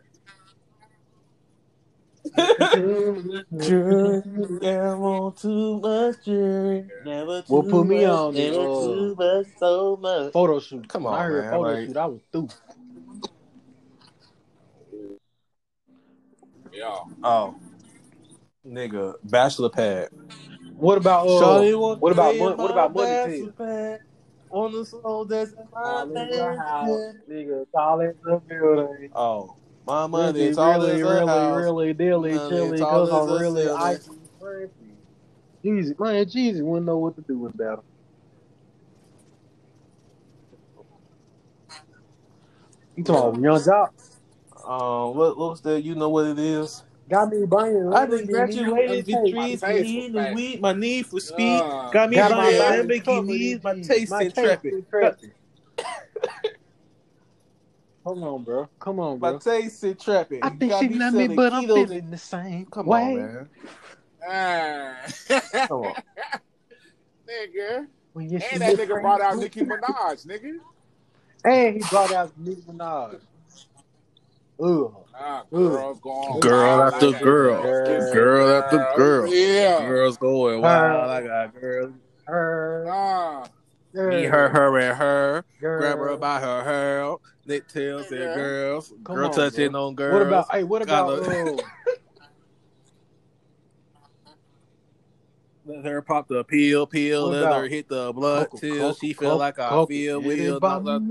Jury, never want too much jury, never too Well, put me much, on the, never uh, too much, so much. Photo shoot. Come When on, I heard man, photo like- shoot, I was through. Yeah. Oh, nigga, bachelor pad. What about uh, Shawty what about to Mon- what about Money bachelor pad on the soul that's in my all in the house, bed. nigga, all in the building. Oh, my money Really, is all really, in the really, house. really, dilly, Money chilly, is all cause in I'm the really ceiling. icy. Jeezy, man, Jeezy wouldn't know what to do about him. You talking about Young Jock? Um, what, what's that? You know what it is? Got me buying. I done graduated My victories, taste weed was and weed. My need for speed Uh, got me Got buying body Lamborghinis. My taste my intrepid. intrepid. Come on, bro. Come on, bro. My taste taste intrepid. I think she love me, but I'm feeling the same. Come way. on, man. ah. Come on. nigga. When you see And that me nigga brought out Nicki Minaj, nigga. And he brought out Nicki Minaj. Ugh. Ah, Ooh. girls going Girl wild after girl. Girl. Girl after girl. Yeah. Girls going wild. I got girls. Her. Ah. Me, her, her, and her. Girl. Grab her by her hair. Nick tails and girls. Come Girl on, touching bro. on girls. What about? Hey, what about? Gotta- Uh, Let her pop the pill, pill, let about her hit the blood Coca- till Coca- she feel Coca- like I feel with it. Yeah, on.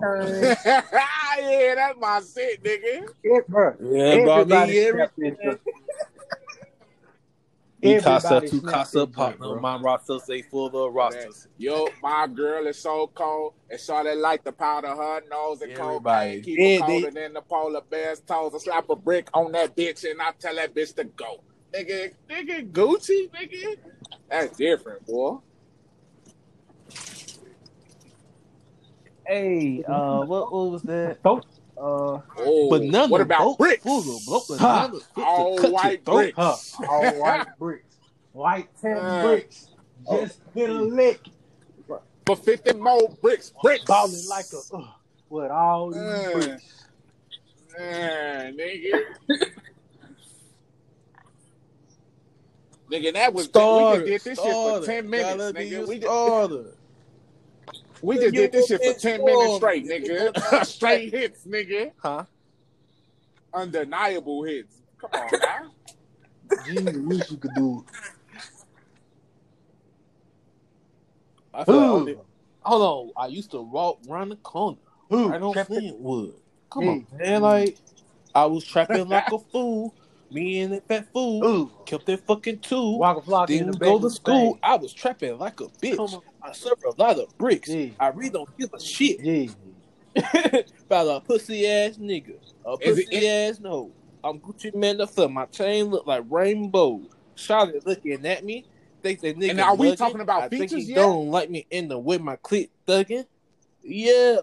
turn. yeah, that's my shit, nigga. Yeah, bro. Yeah, Everybody me every. snapped into- E casa Everybody tu snapped casa into it, partner. bro. My roster say full of rosters. Yo, my girl is so cold, and Charlotte like the powder her nose and Everybody. cocaine keep Yeah, her they- colder than the polar bear's toes. I slap a brick on that bitch and I tell that bitch to go. Nigga, nigga, Gucci, nigga. That's different, boy. Hey, uh, what, what was that? Don't- Uh, Oh, banana. what about boat bricks? Full of blow Ha. bananas. All white bricks. huh, all white bricks, white ten Uh, bricks, just hit a lick, For 50 more bricks, bricks. balling like a uh, with all these Uh. bricks. Man, nigga. nigga, that was Starter. we just did this starter. shit for 10 minutes, nigga. We just, starter. We just did this shit for 10 for minutes straight, nigga. straight hits, nigga. Huh? Undeniable hits. Come on now. Gee, I wish you could do. I feel Ooh. like, hold on. I used to walk around the corner. Ooh, right on kept it- would. Come Yeah. on, man. Like I was trapping like a fool. Me and that fat fool Ooh, kept that fucking two. walk a flock Didn't back go to school. bag. I was trapping like a bitch. Come on. I serve a lot of bricks. Yeah. I really don't give a shit Yeah, about a pussy ass nigga. A Is it- pussy ass no. I'm Gucci Mane the flip. My chain look like rainbow. Charlotte looking at me. Think that nigga. And are we bugging. talking about I think he yet? don't like me in the way my clip thugging. Yeah,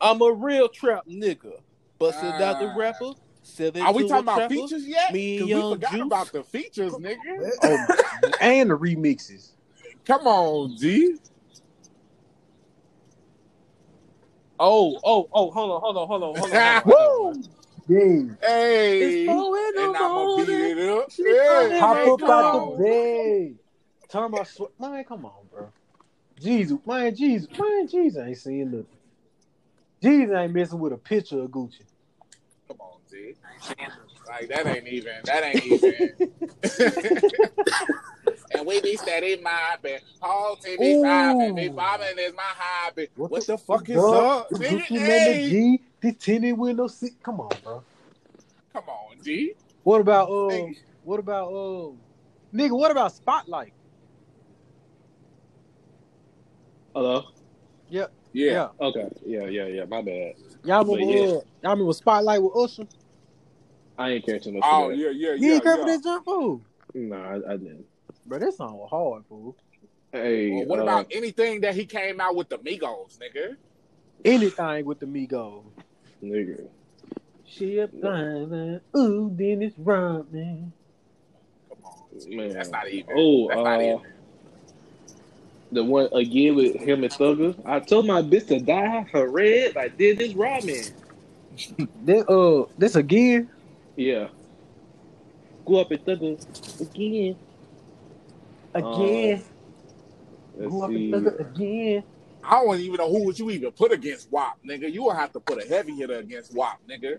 I'm a real trap nigga. Busted out the Ah. rapper. Said Are we talking about trapper. features yet? Me and Because we Young forgot Juice. about the features, nigga. oh, and the remixes. Come on, G. Oh, oh, oh, hold on, hold on, hold on, hold on. Woo! Hold on. Yeah, Hey. It's four in the And I'ma beat morning. it up. Yeah, hop hey, up out the bed. Turn my sweat. Man, come on, bro. Jeezy, man, Jeezy, man, Jeezy ain't seeing nothing. Jeezy ain't messing with a picture of Gucci. Come on, G. Like that ain't even. That ain't even. and we be steady mopping. Whole TV popping. Be Ooh. bombing is my hobby. What, What the, the fuck is fuck? up, nigga? Gucci Mane, Hey. the G, the tinted window seat. Come on, bro. Come on, G. What about uh? Nigga. What about uh? Nigga, what about Spotlight? Hello. Yep. Yeah. Yeah. Okay. Yeah, yeah, yeah. My bad. Y'all But remember? yeah. Uh, y'all remember Spotlight with Usher? I ain't care too much. Oh for that. yeah, yeah, You yeah. ain't care for yeah. that jump fool? Nah, I, I didn't. Bro, this song was hard, fool. Hey, Well, what uh, about anything that he came out with the Migos, nigga? Anything with the Migos. nigga? She a blind man. Ooh, Dennis Rodman. Come on, Man. That's not even. Oh, That's not uh, even. The one again with him and Thugger. I told my bitch to dye her red. I did this ramen. That uh, this again. Yeah. Go up and Thugger again. Again. Let's Go up see. look at again. I don't even know who would you even put against Wop, nigga. You would have to put a heavy hitter against Wop, nigga.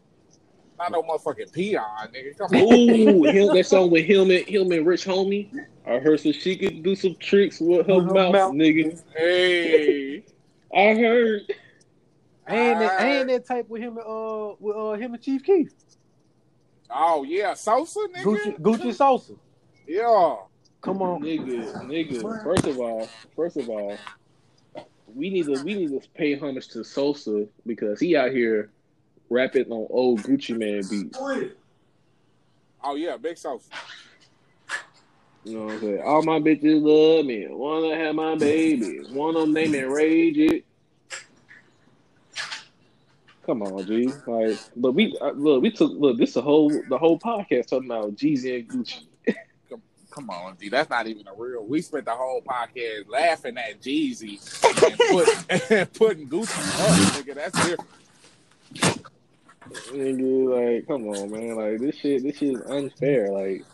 Not no motherfucking peon, nigga. Come on. Ooh, him, that song with him and him and Rich Homie. I heard so she could do some tricks with her With her mouth, mouth. nigga. Hey. I heard. And that, Alright. and that tape with him and uh with uh him and Chief Keef. Oh yeah, Sosa, nigga. Gucci Gucci Sosa. Yeah. Come on. Nigga, nigga. First of all, first of all, we need to we need to pay homage to Sosa because he out here rapping on old Gucci Mane beats. Oh yeah, big Sosa. You know what I'm saying? All my bitches love me. Wanna have my baby. One of them name it Rage It. Come on, G. Like, look, we uh, look, we took look. This the whole the whole podcast talking about Jeezy and Gucci. Come on, G. That's not even a real. We spent the whole podcast laughing at Jeezy and, put, and putting Gucci up, nigga. That's different. Nigga, like, come on, man. Like, this shit, this shit is unfair. Like,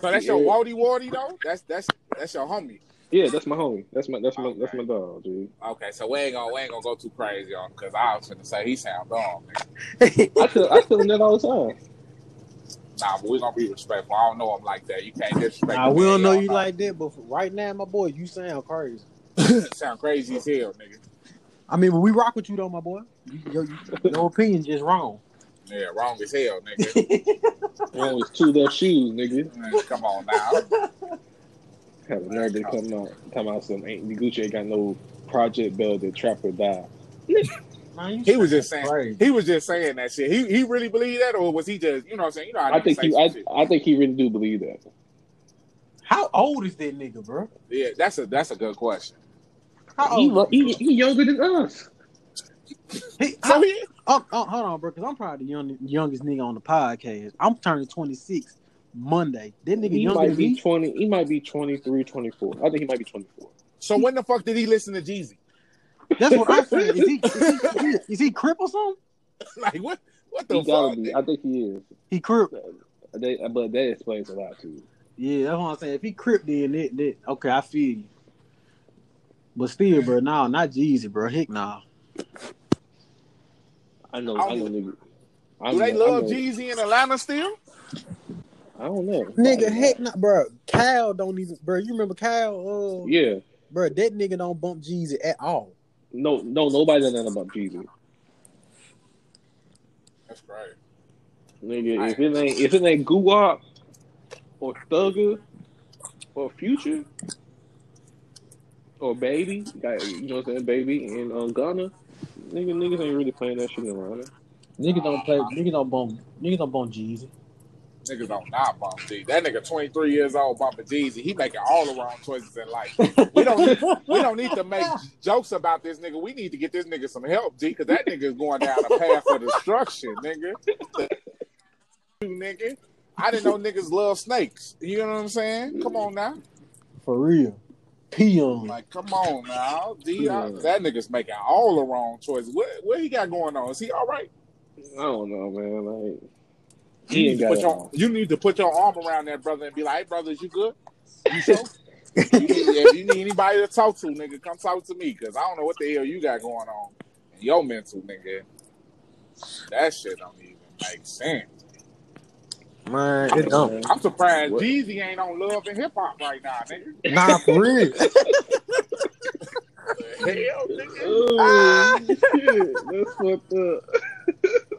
So that's your Yeah. Wardy though. That's that's that's your homie. yeah, that's my homie. That's my that's my that's my dog, dude. Okay, so we ain't gonna we ain't gonna go too crazy on because I was gonna say he sound dumb. I tell I tell him that all the time. Nah, but we gonna be respectful. I don't know him like that. You can't disrespect. Nah, the we don't know y'all like that, but right now, my boy, you sound crazy. sound crazy as hell, nigga. I mean, but we rock with you though, my boy. Your, your opinion just wrong. Yeah, wrong as hell, nigga. Wrong as two left shoes, nigga. Man, Come on now. Have a nerve to come out, come out some ain't Gucci ain't got no project belt that trap or die. Man, He was just saying. crazy. He was just saying that shit. He he really believed that, or was he just you know what I'm saying? You know how I think he, I, shit. I think he really do believe that. How old is that nigga, bro? Yeah, that's a that's a good question. How He, old? lo- he, he, he younger than us. He, So I- he, oh, oh, hold on, bro, because I'm probably the young, youngest nigga on the podcast. I'm turning 26 Monday. That nigga He might be me. twenty. He might be 23, 24. I think he might be twenty four. so when the fuck did he listen to Jeezy? That's what I'm saying. Is he, is he, is he, is he crip or something? like what? What the He gotta fuck? be. I think he is. He crip. They, but that explains a lot too. Yeah, that's what I'm saying. If he crip, then that, that okay, I feel you. But still, bro, no, not Jeezy, bro. Heck, nah. I know. I I, know. Nigga. I Do they know- I love Jeezy in Atlanta still? I don't know. Nigga, heck, nah, bro. Kyle don't even, bro. You remember Kyle? Uh, Yeah. bro, that nigga don't bump Jeezy at all. No. No. Nobody knows nothing about Jeezy. That's right. Nigga, if it ain't if it ain't Guwop or Thugger or Future or Baby, got you know what I'm saying, Baby and um, Gunna, nigga, niggas ain't really playing that shit in Atlanta. Nigga don't play. Nigga don't bump. Nigga don't bump Jeezy. Niggas don't not bump Jeezy. That nigga 23 years old bumping Jeezy. He making all the wrong choices in life. We don't need, we don't need to make jokes about this nigga. We need to get this nigga some help, G, because that nigga's going down a path of destruction, nigga. You nigga. I didn't know niggas love snakes. You know what I'm saying? Come on now. For real. Peon. Like, come on now. D, I- Yeah. that nigga's making all the wrong choices. What what he got going on? Is he all right? I don't know, man. Like You he need, to put your, all. you need to put your arm around that brother and be like, hey, brother, is you good? You sure? you need, if you need anybody to talk to, nigga, come talk to me because I don't know what the hell you got going on in your mental, nigga. That shit don't even make sense. Man, it don't. I'm surprised What? Jeezy ain't on love and hip hop right now, nigga. Nah, for real. Hell, nigga. Oh shit, that's fucked up.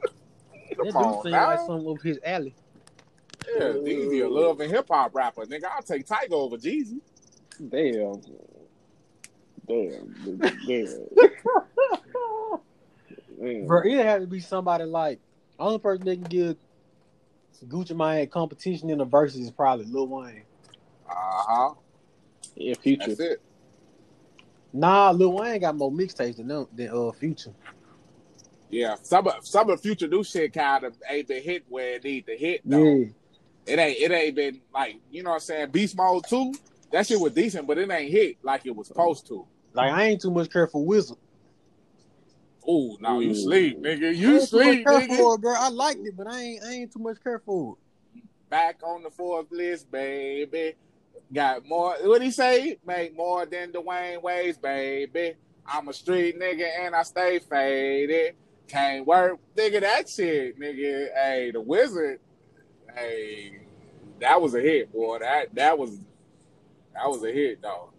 That Come do on seem now. like something up his alley. Yeah, Jeezy a love and hip hop rapper, nigga. I'll take Tyga over Jeezy. Damn. Damn. Damn. Damn. Bro, it had to be somebody like only person that can give Gucci Mane competition in the verses is probably Lil Wayne. Uh huh. Yeah, future. That's it. Nah, Lil Wayne got more mixtapes than them than uh Future. Yeah, some of some of the future new shit kind of ain't been hit where it need to hit though. Yeah. It ain't it ain't been like you know what I'm saying. Beast Mode two, that shit was decent, but it ain't hit like it was supposed to. Like I ain't too much care for Wizard. Oh no, you sleep, nigga. I You ain't too much sleep, care nigga. for it, bro. I liked it, but I ain't I ain't too much care for it. Back on the Forbes list, baby. Got more. What he say? Make more than Dwyane Wade's, baby. I'm a street nigga and I stay faded. Can't work, nigga. That shit, nigga. Hey, the wizard. Hey, that was a hit, boy. That that was that was a hit, though.